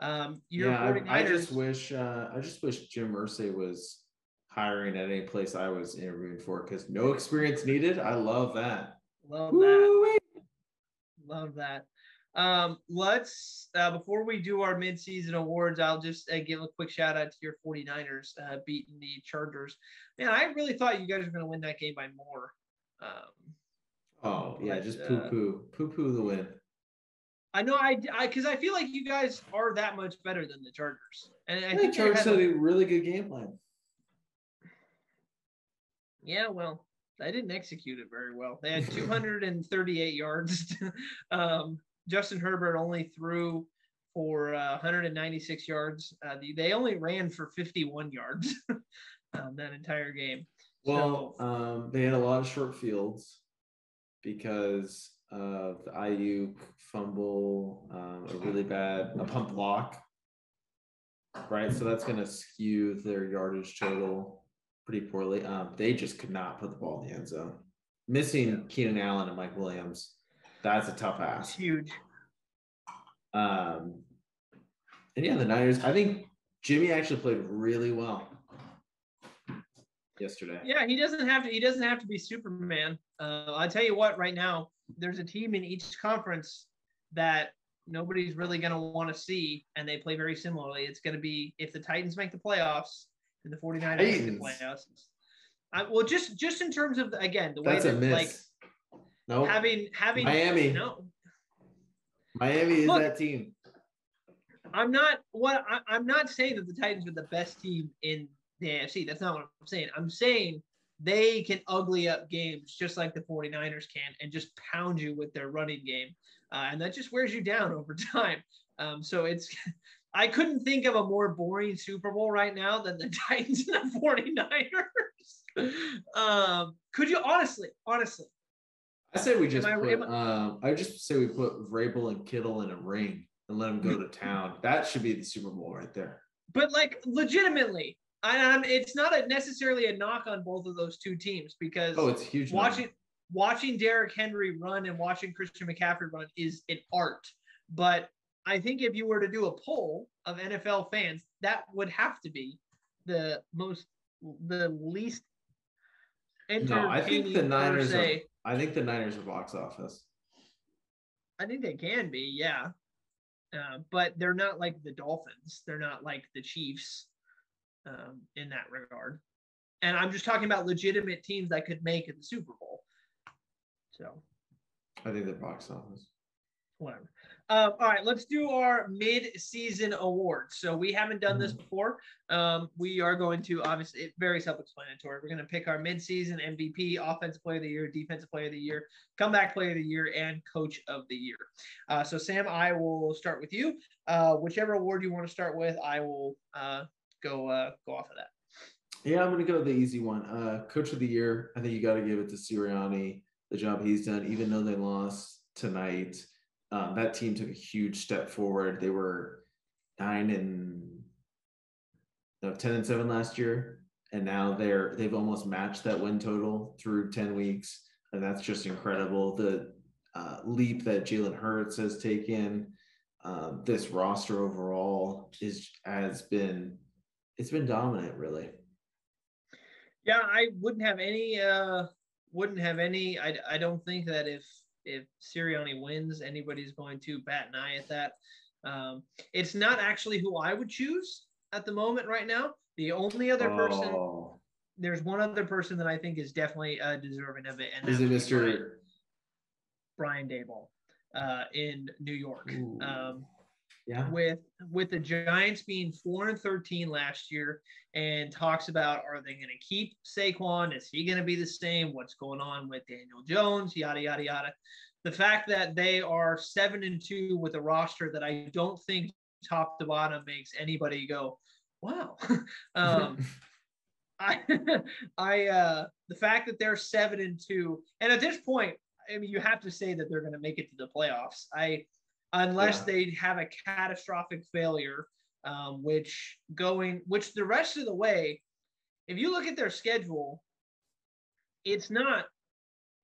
Um, yeah, I, I, just wish uh, I just wish Jim Irsay was hiring at any place I was interviewing for because no experience needed. I love that. Love that. Love that. Um, let's uh, before we do our midseason awards, I'll just uh, give a quick shout out to your 49ers uh, beating the Chargers. Man, I really thought you guys were going to win that game by more. Um, oh yeah, just poo poo, poo poo the win. I know I because I, I, feel like you guys are that much better than the Chargers, and I, I think Chargers had a really good game plan. Yeah, well, they didn't execute it very well. They had 238 yards. um, Justin Herbert only threw for uh, 196 yards. Uh, they only ran for 51 yards um, that entire game. Well, so, um, they had a lot of short fields because of the Aiyuk fumble, um, a really bad a punt block, right? So that's going to skew their yardage total pretty poorly. Um, they just could not put the ball in the end zone. Missing yeah. Keenan Allen and Mike Williams that's a tough ass. It's huge. Um, and yeah, the Niners. I think Jimmy actually played really well yesterday. Yeah, he doesn't have to. He doesn't have to be Superman. Uh, I tell you what, right now, there's a team in each conference that nobody's really going to want to see, and they play very similarly. It's going to be if the Titans make the playoffs and the 49ers Titans. make the playoffs. I, well, just just in terms of again the way That's that like no, nope. having having Miami. No, Miami is Look, that team. I'm not what I, am not saying that the Titans are the best team in the AFC. That's not what I'm saying. I'm saying they can ugly up games just like the 49ers can and just pound you with their running game. Uh, and that just wears you down over time. Um, so it's, I couldn't think of a more boring Super Bowl right now than the Titans and the 49ers. um, could you honestly, honestly, I say we just I, put. um, I just say we put Vrabel and Kittle in a ring and let them go to town. That should be the Super Bowl right there. But like, legitimately, I, it's not a, necessarily a knock on both of those two teams because oh, it's huge. Watching watching Derrick Henry run and watching Christian McCaffrey run is an art. But I think if you were to do a poll of NFL fans, that would have to be the most, the least. No, I think the Niners. Are, I think the Niners are box office. I think they can be, yeah. Uh, but they're not like the Dolphins. They're not like the Chiefs um, in that regard. And I'm just talking about legitimate teams that could make it the Super Bowl. So I think they're box office. Whatever. Um, all right, let's do our mid-season awards. So we haven't done this mm-hmm. before. Um, we are going to obviously it's very self-explanatory. We're going to pick our mid-season MVP, offensive player of the year, defensive player of the year, comeback player of the year, and coach of the year. Uh, so Sam, I will start with you. Uh, whichever award you want to start with, I will uh, go uh, go off of that. Yeah, I'm going to go the easy one. Uh, Coach of the year. I think you got to give it to Sirianni. The job he's done, even though they lost tonight, um, that team took a huge step forward. They were nine and no, ten and seven last year, and now they're they've almost matched that win total through ten weeks, and that's just incredible. The uh, leap that Jalen Hurts has taken, um, this roster overall is has been it's been dominant, really. Yeah, I wouldn't have any. Uh, wouldn't have any. I, I don't think that if if Sirianni wins, anybody's going to bat an eye at that. Um, it's not actually who I would choose at the moment right now. The only other person, oh. there's one other person that I think is definitely uh, deserving of it, and is it Mr. Brian Daboll uh, in New York. Um, yeah. With with the Giants being four and thirteen last year, and talks about are they going to keep Saquon? Is he going to be the same? What's going on with Daniel Jones? Yada yada yada. The fact that they are seven and two with a roster that I don't think top to bottom makes anybody go, wow. um, I I uh the fact that they're seven and two, and at this point, I mean, you have to say that they're going to make it to the playoffs. I unless yeah. they have a catastrophic failure, um, which going, which the rest of the way, if you look at their schedule, it's not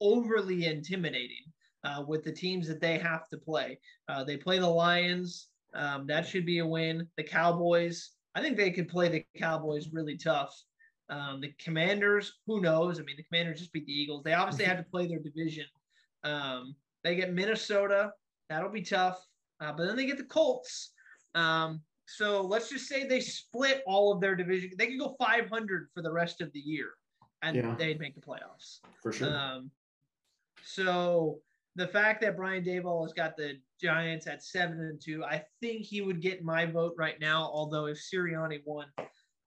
overly intimidating uh, with the teams that they have to play. Uh, they play the Lions. Um, that should be a win. The Cowboys, I think they could play the Cowboys really tough. Um, the Commanders, who knows? I mean, the Commanders just beat the Eagles. They obviously have to play their division. Um, they get Minnesota, That'll be tough. Uh, but then they get the Colts. Um, so let's just say they split all of their division. They could go 500 for the rest of the year, and yeah. they'd make the playoffs for sure. Um, so the fact that Brian Daboll has got the Giants at seven and two, I think he would get my vote right now. Although if Sirianni won,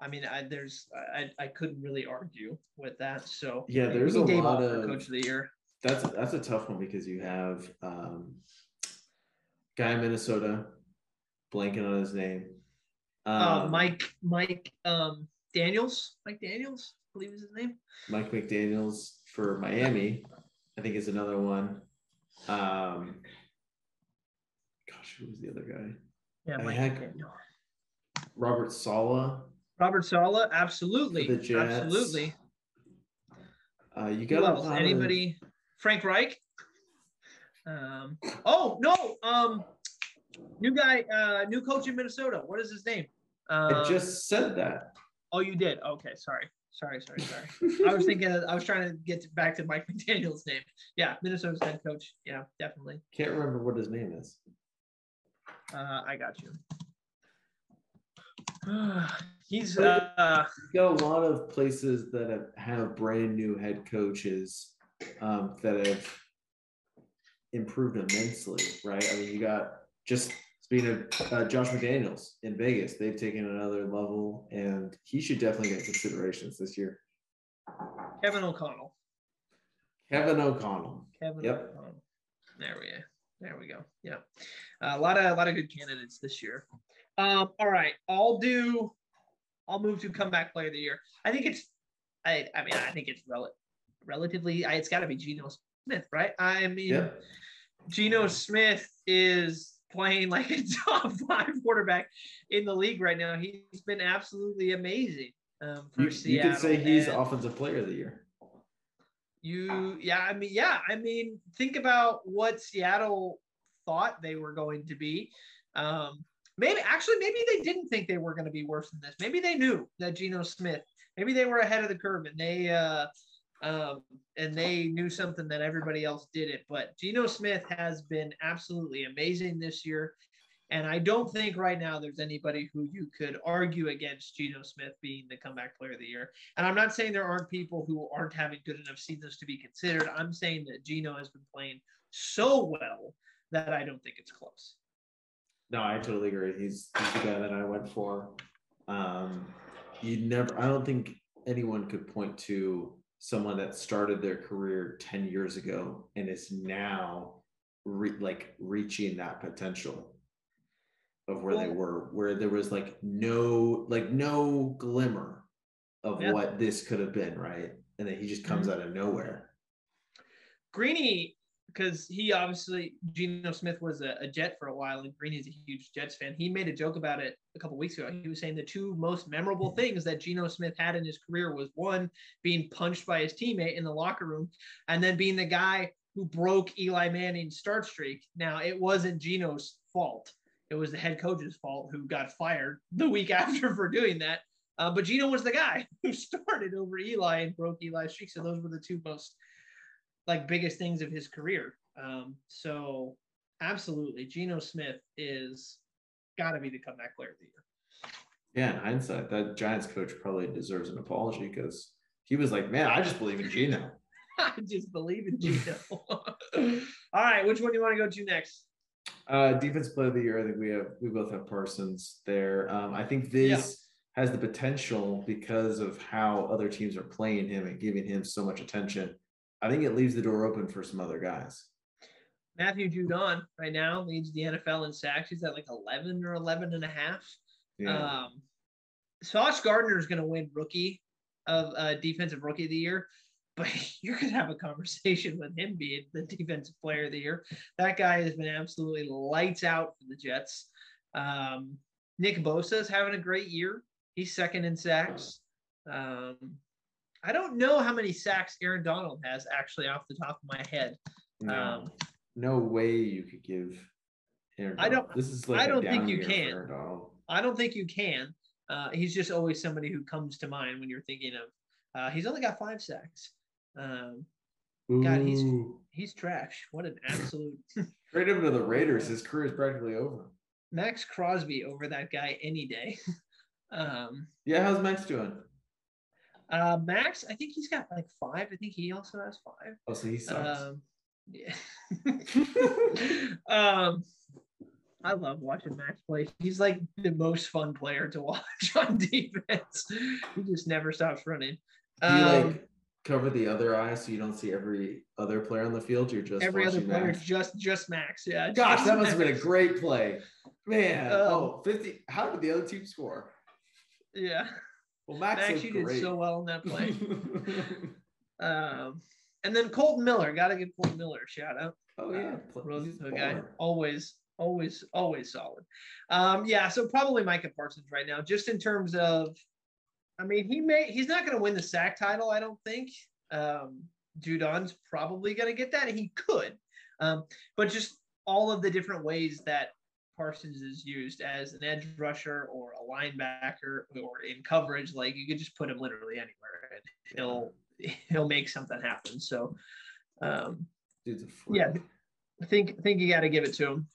I mean, I, there's I, I couldn't really argue with that. So yeah, there's a Daboll lot of coach of the year. That's that's a tough one because you have um, guy in Minnesota, blanking on his name. Uh, um, uh, Mike Mike um, Daniels, Mike Daniels, I believe is his name. Mike McDaniels for Miami, I think is another one. Um, gosh, who was the other guy? Yeah, Mike had Robert Saleh. Robert Saleh, absolutely, absolutely. Uh, you got anybody? Of... Frank Reich. Um, oh no, um, new guy, uh, new coach in Minnesota. What is his name? Um, I just said that. Oh, you did. Okay, sorry, sorry, sorry, sorry. I was thinking. I was trying to get back to Mike McDaniel's name. Yeah, Minnesota's head coach. Yeah, definitely. Can't remember what his name is. Uh, I got you. He's uh, got a lot of places that have, have brand new head coaches um, that have improved immensely, right? I mean, you got just speaking of uh, Josh McDaniels in Vegas, they've taken another level, and he should definitely get considerations this year. Kevin O'Connell. Kevin O'Connell. Kevin yep. O'Connell. There we there we go. Yeah, uh, a lot of a lot of good candidates this year. Um, all right, I'll do. I'll move to comeback player of the year. I think it's. I I mean I think it's rel- relatively. I, it's got to be Geno Smith, right? I mean, yep. Geno Smith is playing like a top five quarterback in the league right now. He's been absolutely amazing um, for you, Seattle. You could say he's and offensive player of the year. You, yeah, I mean, yeah, I mean, think about what Seattle thought they were going to be. Um, maybe, actually, maybe they didn't think they were going to be worse than this. Maybe they knew that Geno Smith. Maybe they were ahead of the curve and they uh, um, and they knew something that everybody else did it. But Geno Smith has been absolutely amazing this year. And I don't think right now there's anybody who you could argue against Geno Smith being the comeback player of the year. And I'm not saying there aren't people who aren't having good enough seasons to be considered. I'm saying that Geno has been playing so well that I don't think it's close. No, I totally agree. He's, he's the guy that I went for. Um, you never, I don't think anyone could point to someone that started their career 10 years ago and is now re- like reaching that potential of where they were, where there was like no like no glimmer of Yeah. what this could have been, right? And then he just comes mm-hmm. out of nowhere. Greeny, because he obviously Geno Smith was a, a Jet for a while, and Greeny's a huge Jets fan. He made a joke about it a couple weeks ago. He was saying the two most memorable things that Geno Smith had in his career was one being punched by his teammate in the locker room, and then being the guy who broke Eli Manning's start streak. Now it wasn't Geno's fault; it was the head coach's fault who got fired the week after for doing that. Uh, but Geno was the guy who started over Eli and broke Eli's streak. So those were the two most like biggest things of his career. Um, so absolutely, Geno Smith is got to be the comeback player of the year. Yeah, in hindsight, that Giants coach probably deserves an apology because he was like, "Man, I just believe in Geno." I just believe in Geno. All right, which one do you want to go to next? Uh, defense player of the year. I think we have we both have Parsons there. Um, I think this has the potential because of how other teams are playing him and giving him so much attention. I think it leaves the door open for some other guys. Matthew Judon right now leads the NFL in sacks. He's at like 11 or 11 and a half. Yeah. Um, Sauce Gardner is going to win rookie of uh, defensive rookie of the year, but you're going to have a conversation with him being the defensive player of the year. That guy has been absolutely lights out for the Jets. Um, Nick Bosa is having a great year. He's second in sacks. Um, I don't know how many sacks Aaron Donald has actually off the top of my head. no, um, no way you could give. Aaron I don't- This is like I don't think you can. I don't think you can. Uh, he's just always somebody who comes to mind when you're thinking of. Uh, he's only got five sacks. Um, God, he's- he's trash. What an absolute Trade him to the Raiders. His career is practically over. Max Crosby over that guy any day. um, Yeah, how's Max doing? Uh, Max, I think he's got like five. I think he also has five. Oh, so he sucks. Um, yeah. um, I love watching Max play. He's like the most fun player to watch on defense. He just never stops running. Do you Um, like cover the other eye so you don't see every other player on the field? You're just every other player, Max? just just Max. Yeah. Gosh, that must have been a great play. Man, Um, oh, 50. How did the other team score? Yeah. Well, Max, Max, you did so well in that play. um, and then Kolton Miller, got to give Kolton Miller a shout out. oh, yeah. Uh, Rose he's a guy, always, always, always solid. Um, yeah, so probably Micah Parsons right now, just in terms of, I mean, he may, he's not going to win the sack title, I don't think. Um, Judon's probably going to get that. He could, um, but just all of the different ways that Parsons is used as an edge rusher or a linebacker or in coverage, like you could just put him literally anywhere and he'll he'll make something happen. So, um, Dude's a yeah, I think I think you got to give it to him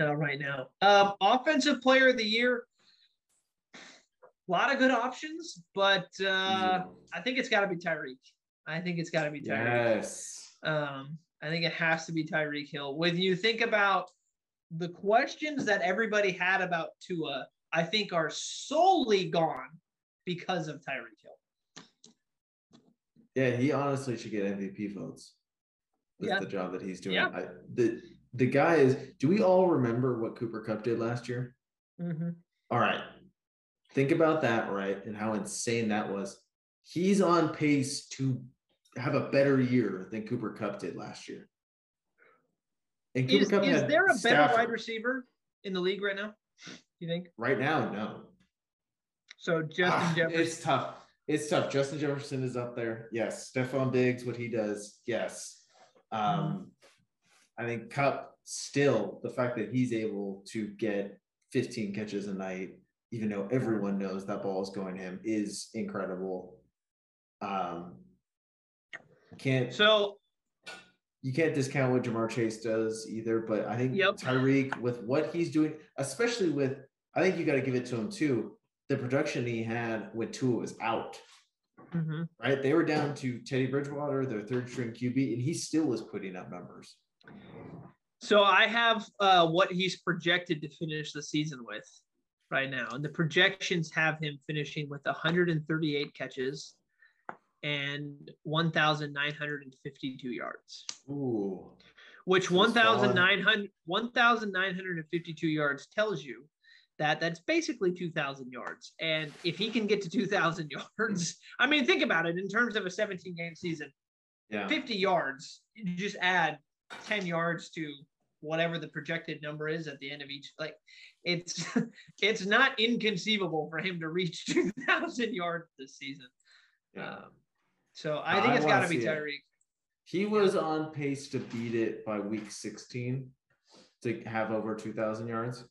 uh, right now. Um, offensive player of the year. A lot of good options, but uh, I think it's got to be Tyreek. I think it's got to be Tyreek. yes. Um, I think it has to be Tyreek Hill. When you think about the questions that everybody had about Tua, I think are solely gone because of Tyreek Hill. Yeah, he honestly should get MVP votes. With Yeah. the job that he's doing. Yeah. I, the the guy is. Do we all remember what Cooper Kupp did last year? Mm-hmm. All right. Think about that, right? And how insane that was. He's on pace to have a better year than Cooper Kupp did last year. And Cooper Is, Kupp is there a better wide receiver in the league right now? You think? Right now, no. So Justin Ah, Jefferson. It's tough. It's tough. Justin Jefferson is up there. Yes. Stefon Diggs, what he does. Yes. Um, I think Kupp still the fact that he's able to get 15 catches a night, even though everyone knows that ball is going to him, is incredible. Um, can't So you can't discount what Ja'Marr Chase does either, but I think Yep. Tyreek with what he's doing, especially with, I think you got to give it to him too. The production he had when Tua was out, mhm. right? They were down to Teddy Bridgewater, their third string QB, and he still was putting up numbers. so I have uh, what he's projected to finish the season with right now, and the projections have him finishing with 138 catches and 1,952 yards. Ooh, which 1,900 1,952 yards tells you that that's basically 2,000 yards. And if he can get to 2,000 yards, I mean, think about it in terms of a 17 game season. Yeah. 50 yards, you just add 10 yards to whatever the projected number is at the end of each. Like, it's it's not inconceivable for him to reach 2,000 yards this season. Yeah. Um, so I think I it's got to be. Tyreek. He was on pace to beat it by week 16 to have over 2,000 yards.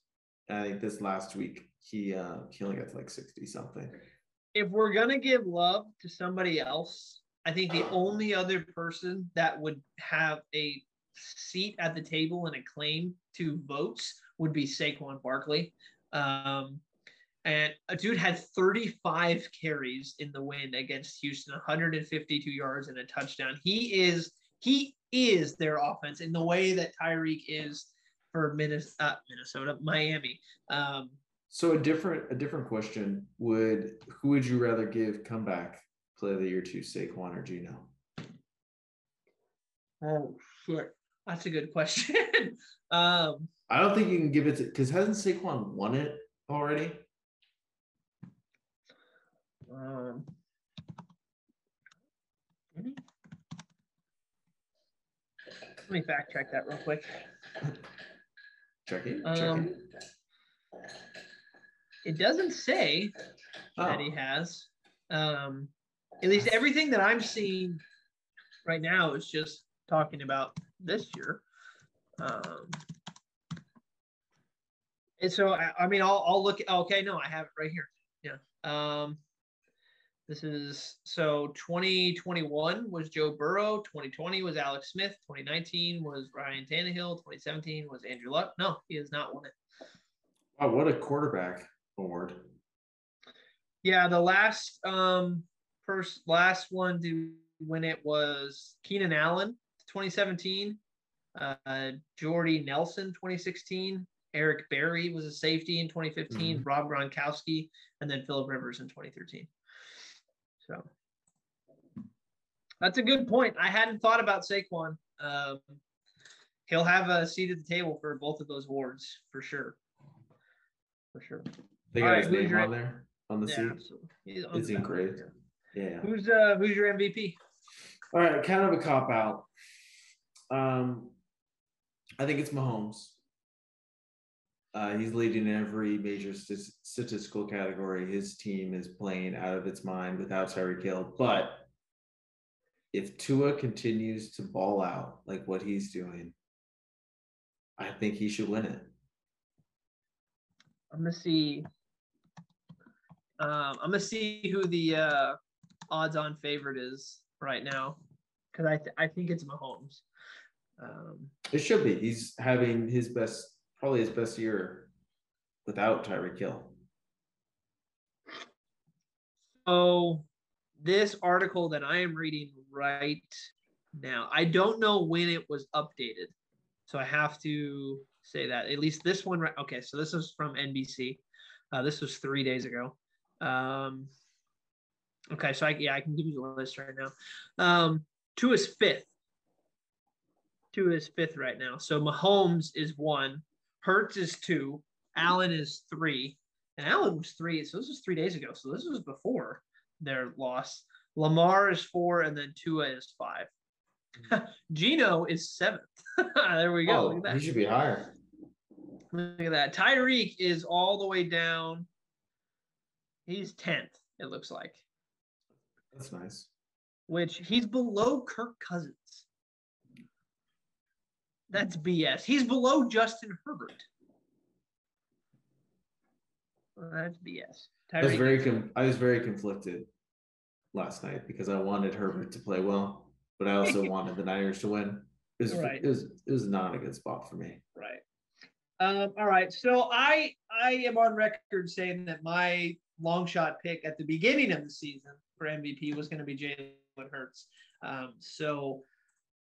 And I think this last week he uh he only got to like 60 something. if we're gonna give love to somebody else, I think the only other person that would have a seat at the table and a claim to votes would be Saquon Barkley. Um, and a dude had 35 carries in the win against Houston, 152 yards and a touchdown. He is he is their offense in the way that Tyreek is for Minnesota, uh, Minnesota Miami. Um, So a different a different question would who would you rather give comeback play of the year to Saquon or Geno? Oh shit, that's a good question. um, I don't think you can give it to because hasn't Saquon won it already? Um, did? Let me fact check that real quick. Check it. Um, it. It doesn't say that Oh, he has. Um, at least everything that I'm seeing right now is just talking about this year. Um, and so I, I mean, I'll I'll look. Okay, no, I have it right here. Yeah. Um, this is so 2021 was Joe Burrow. 2020 was Alex Smith. 2019 was Ryan Tannehill. 2017 was Andrew Luck. No, he has not won it. wow, what a quarterback award. Yeah, the last um first last one to win it was Keenan Allen, 2017. Uh, Jordy Nelson, 2016. Eric Berry was a safety in 2015. Rob Gronkowski, and then Philip Rivers in 2013. So that's a good point. I hadn't thought about Saquon. Um, he'll have a seat at the table for both of those awards for sure. For sure. They got his name on there on the Yeah, seat. absolutely. He's It's engraved. Yeah. Who's uh who's your MVP? All right, kind of a cop out. Um, I think it's Mahomes. Uh, he's leading in every major st- statistical category. His team is playing out of its mind without Tyreek Hill. But if Tua continues to ball out like what he's doing, I think he should win it. I'm gonna see. Um, I'm gonna see who the uh, odds-on favorite is right now, because I th- I think it's Mahomes. Um, It should be. He's having his best, probably his best year without Tyreek Hill. so this article that I am reading right now, I don't know when it was updated, so I have to say that at least this one. Right? Okay, so this is from NBC. Uh, this was three days ago. Um, okay, so I, yeah, I can give you the list right now. Um, Tua is fifth. Tua is fifth right now. So Mahomes is one, Hurts is two, Allen is three, and Allen was three. So this was three days ago. So this was before their loss. Lamar is four, and then Tua is five. Geno is seventh. there we go. Oh, Look at Oh, that. he should be higher. Look at that. Tyreek is all the way down. He's 10th, it looks like, That's nice. which he's below Kirk Cousins. That's BS. He's below Justin Herbert. Well, that's BS. I was very com- I was very conflicted last night because I wanted Herbert to play well, but I also wanted the Niners to win. It was Right. it was it was not a good spot for me. Right. Um, all right. So I I am on record saying that my long shot pick at the beginning of the season for MVP was going to be Jalen Hurts. Um, so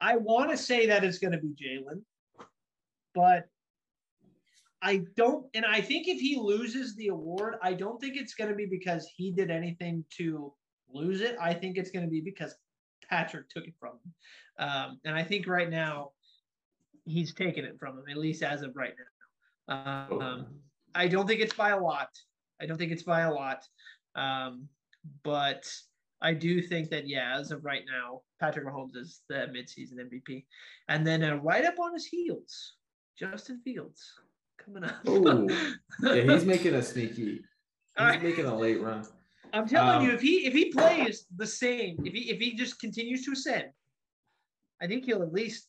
I want to say that it's going to be Jalen, but I don't. And I think if he loses the award, I don't think it's going to be because he did anything to lose it. I think it's going to be because Patrick took it from him. Um, and I think right now he's taken it from him, at least as of right now. Oh. Um, I don't think it's by a lot. I don't think it's by a lot. Um, but I do think that, yeah, as of right now, Patrick Mahomes is the midseason MVP. And then uh, right up on his heels, Justin Fields coming up. Oh, yeah, he's making a sneaky. He's right. making a late run. I'm telling you, Um, if he if he plays the same, if he if he just continues to ascend, I think he'll at least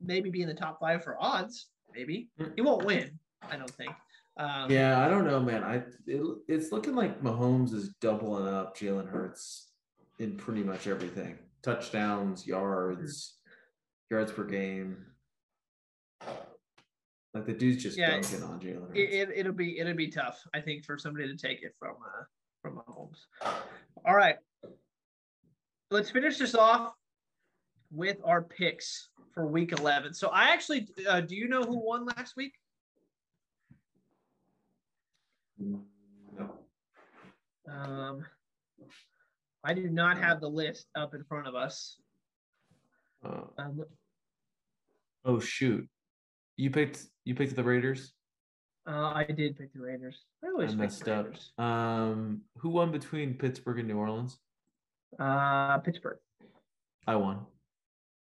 maybe be in the top five for odds. Maybe he won't win. I don't think. Um, Yeah, I don't know, man. I it, it's looking like Mahomes is doubling up Jalen Hurts in pretty much everything: touchdowns, yards, yards per game. Like the dude's just Yeah, dunking on Jalen it, it it'll be it'll be tough. I think for somebody to take it from uh, from Mahomes. All right, let's finish this off with our picks for Week 11. So I actually, uh, do you know who won last week? no. Um, I do not have the list up in front of us. Uh, Um, oh shoot! You picked you picked the Raiders. uh, I did pick the Raiders. I I always pick messed the up. Um, who won between Pittsburgh and New Orleans? Uh, Pittsburgh. I won.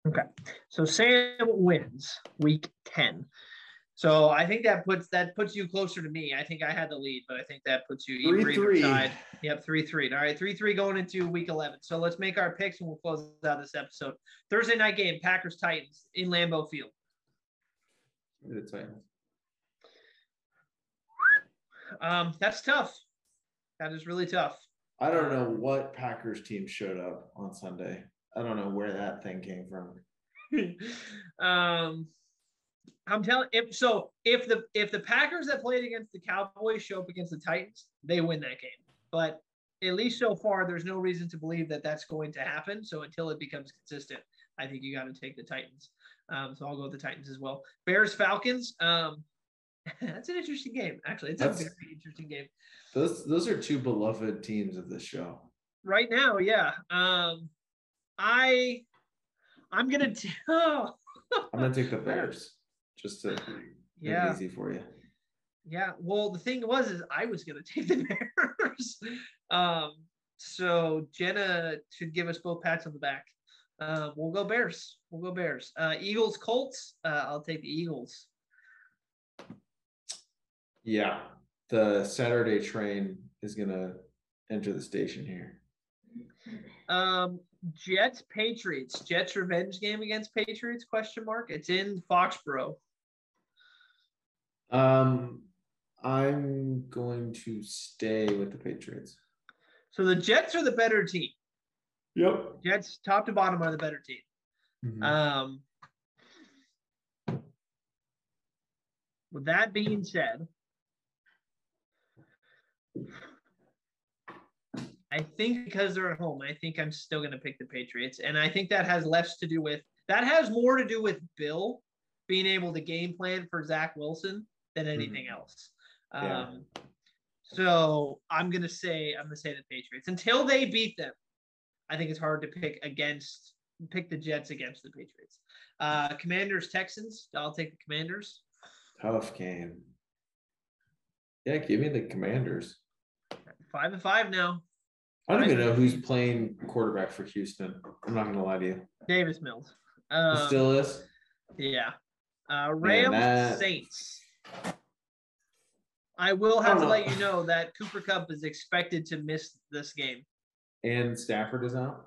Okay, so Sam wins Week Ten. So I think that puts that puts you closer to me. I think I had the lead, but I think that puts you Three three. side. Yep, three three. All right, three three going into Week Eleven. So let's make our picks and we'll close out this episode. Thursday night game: Packers Titans in Lambeau Field. The Titans. Um, that's tough. That is really tough. I don't know what Packers team showed up on Sunday. I don't know where that thing came from. um, I'm telling if so if the if the Packers that played against the Cowboys show up against the Titans, they win that game. But at least so far, there's no reason to believe that that's going to happen. So until it becomes consistent, I think you got to take the Titans. Um, so I'll go with the Titans as well. Bears Falcons. Um, that's an interesting game. Actually, it's That's- a very interesting game Those those are two beloved teams of the show. right now. Yeah. Um, I I'm gonna. T- oh, I'm gonna take the Bears just to make yeah. it easy for you. Yeah. Well, the thing was, is I was gonna take the Bears. um, so Jenna should give us both pats on the back. Uh, we'll go Bears. We'll go Bears. Uh, Eagles, Colts. Uh, I'll take the Eagles. Yeah, the Saturday train is gonna enter the station here. Um, Jets, Patriots. Jets revenge game against Patriots? Question mark. It's in Foxborough. Um, I'm going to stay with the Patriots. So the Jets are the better team. Yep. Jets, top to bottom, are the better team. Mm-hmm. Um, with that being said, I think because they're at home, I think I'm still going to pick the Patriots. And I think that has less to do with that has more to do with Bill being able to game plan for Zach Wilson than anything else. Yeah. Um, so I'm going to say, I'm going to say the Patriots until they beat them. I think it's hard to pick against, pick the Jets against the Patriots. Uh, Commanders, Texans. I'll take the Commanders. Tough game. Yeah, give me the Commanders. Five and five now. I don't even know who's playing quarterback for Houston. I'm not gonna lie to you. Davis Mills. Um, still is. Yeah. Uh, Rams, that- Saints. I will have to let you know that Cooper Kupp is expected to miss this game. And Stafford is out.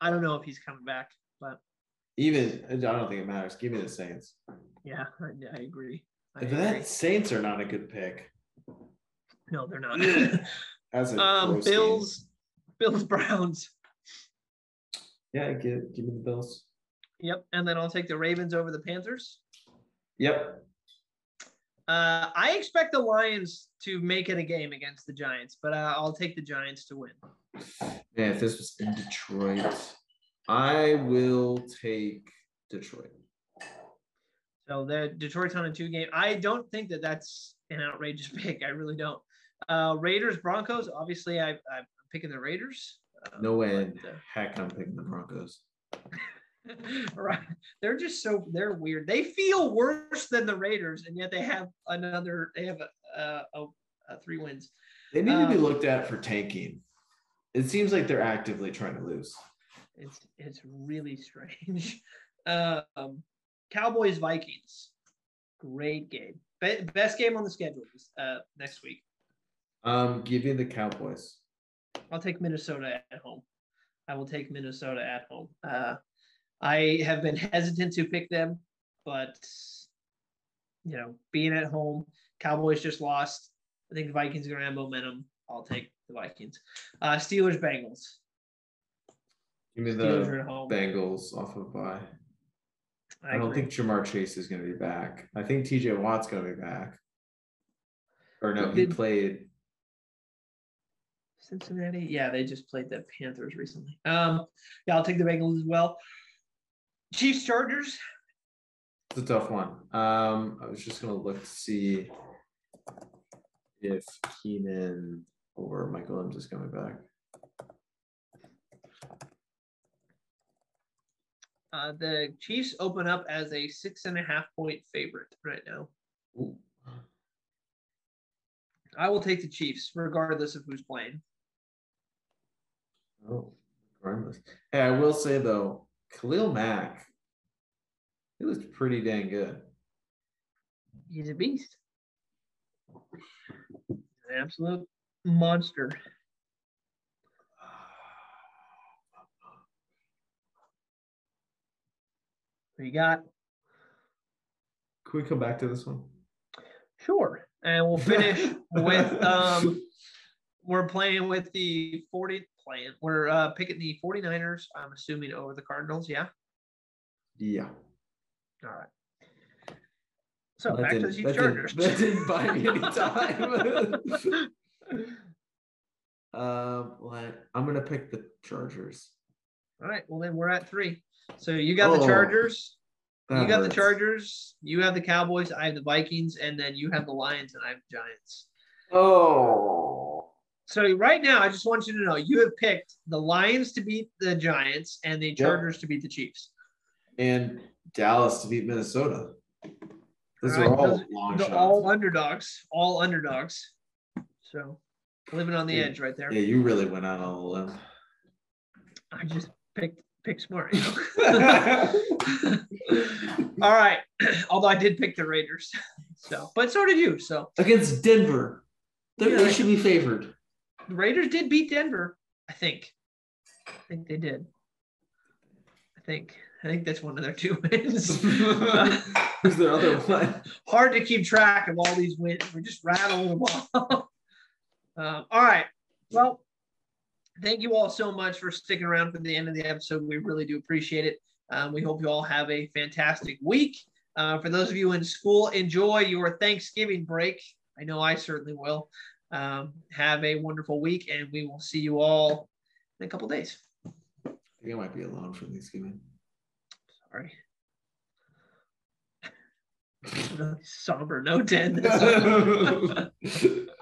I don't know if he's coming back, but Even I don't think it matters. Give me the Saints. yeah, I, I agree. I agree. that Saints are not a good pick. No, they're not. As a um, gross game. Bills, Bills, Browns. Yeah, give give me the Bills. Yep, and then I'll take the Ravens over the Panthers. Yep. Uh, I expect the Lions to make it a game against the Giants, but uh, I'll take the Giants to win. Yeah, if this was in Detroit, I will take Detroit. So the Detroit's on a two game. I don't think that that's an outrageous pick. I really don't. Uh, Raiders Broncos. Obviously, I, I'm picking the Raiders. Uh, No way in but, uh, heck I'm picking the Broncos. right. They're just so they're weird. They feel worse than the Raiders, and yet they have another. They have a, a, a, a three wins. They need to be Um, looked at for tanking. It seems like they're actively trying to lose. It's it's really strange. Um, Cowboys Vikings, great game. Be- best game on the schedule uh, next week. Um, give me the Cowboys. I'll take Minnesota at home. I will take Minnesota at home. Uh, I have been hesitant to pick them, but you know, being at home, Cowboys just lost. I think the Vikings are going to have momentum. I'll take the Vikings. Uh, Steelers Bengals. Give me the. Bengals off of bye. I, I don't think Ja'Marr Chase is going to be back. I think TJ Watt's going to be back. Or no, he Did- played. Cincinnati. Yeah, they just played the Panthers recently. Um, yeah, I'll take the Bengals as well. Chiefs Chargers. It's a tough one. Um, I was just going to look to see if Keenan or Michael Williams is coming back. Uh, the Chiefs open up as a six and a half point favorite right now. Ooh. I will take the Chiefs regardless of who's playing. Oh, regardless. Hey, I will say though, Khalil Mack, he looks pretty dang good. He's a beast. An absolute monster. What you got? Can we come back to this one? Sure. And we'll finish with um we're playing with the 40 playing. We're uh picking the 49ers, I'm assuming over the Cardinals, yeah. Yeah. All right. So That back to the Chiefs that didn't- Chargers. that didn't buy me any time. Um, well, I'm gonna pick the Chargers. All right. Well, then we're at three. So you got the Oh, Chargers. You got the. Chargers. You have the Cowboys. I have the Vikings, and then you have the Lions, and I have the Giants. Oh. So right now, I just want you to know you have picked the Lions to beat the Giants and the Chargers to beat the Chiefs. And Dallas to beat Minnesota. Those All are right, all those- long shots. all underdogs. All underdogs. So living on the Yeah. edge right there. Yeah, you really went out on a limb. I just picked pick smart. You know? all right. Although I did pick the Raiders. So, but so did you. So Against Denver. They, Yeah. they should be favored. The Raiders did beat Denver. I think. I think they did. I think. I think that's one of their two wins. Who's the other one? Hard to keep track of all these wins. We're just rattling them off. um, all right. Well, thank you all so much for sticking around for the end of the episode. We really do appreciate it. Um, we hope you all have a fantastic week. Uh, for those of you in school, enjoy your Thanksgiving break. I know I certainly will. Um, have a wonderful week, and we will see you all in a couple days. I think I might be alone for Thanksgiving. Sorry. Really somber note to end this.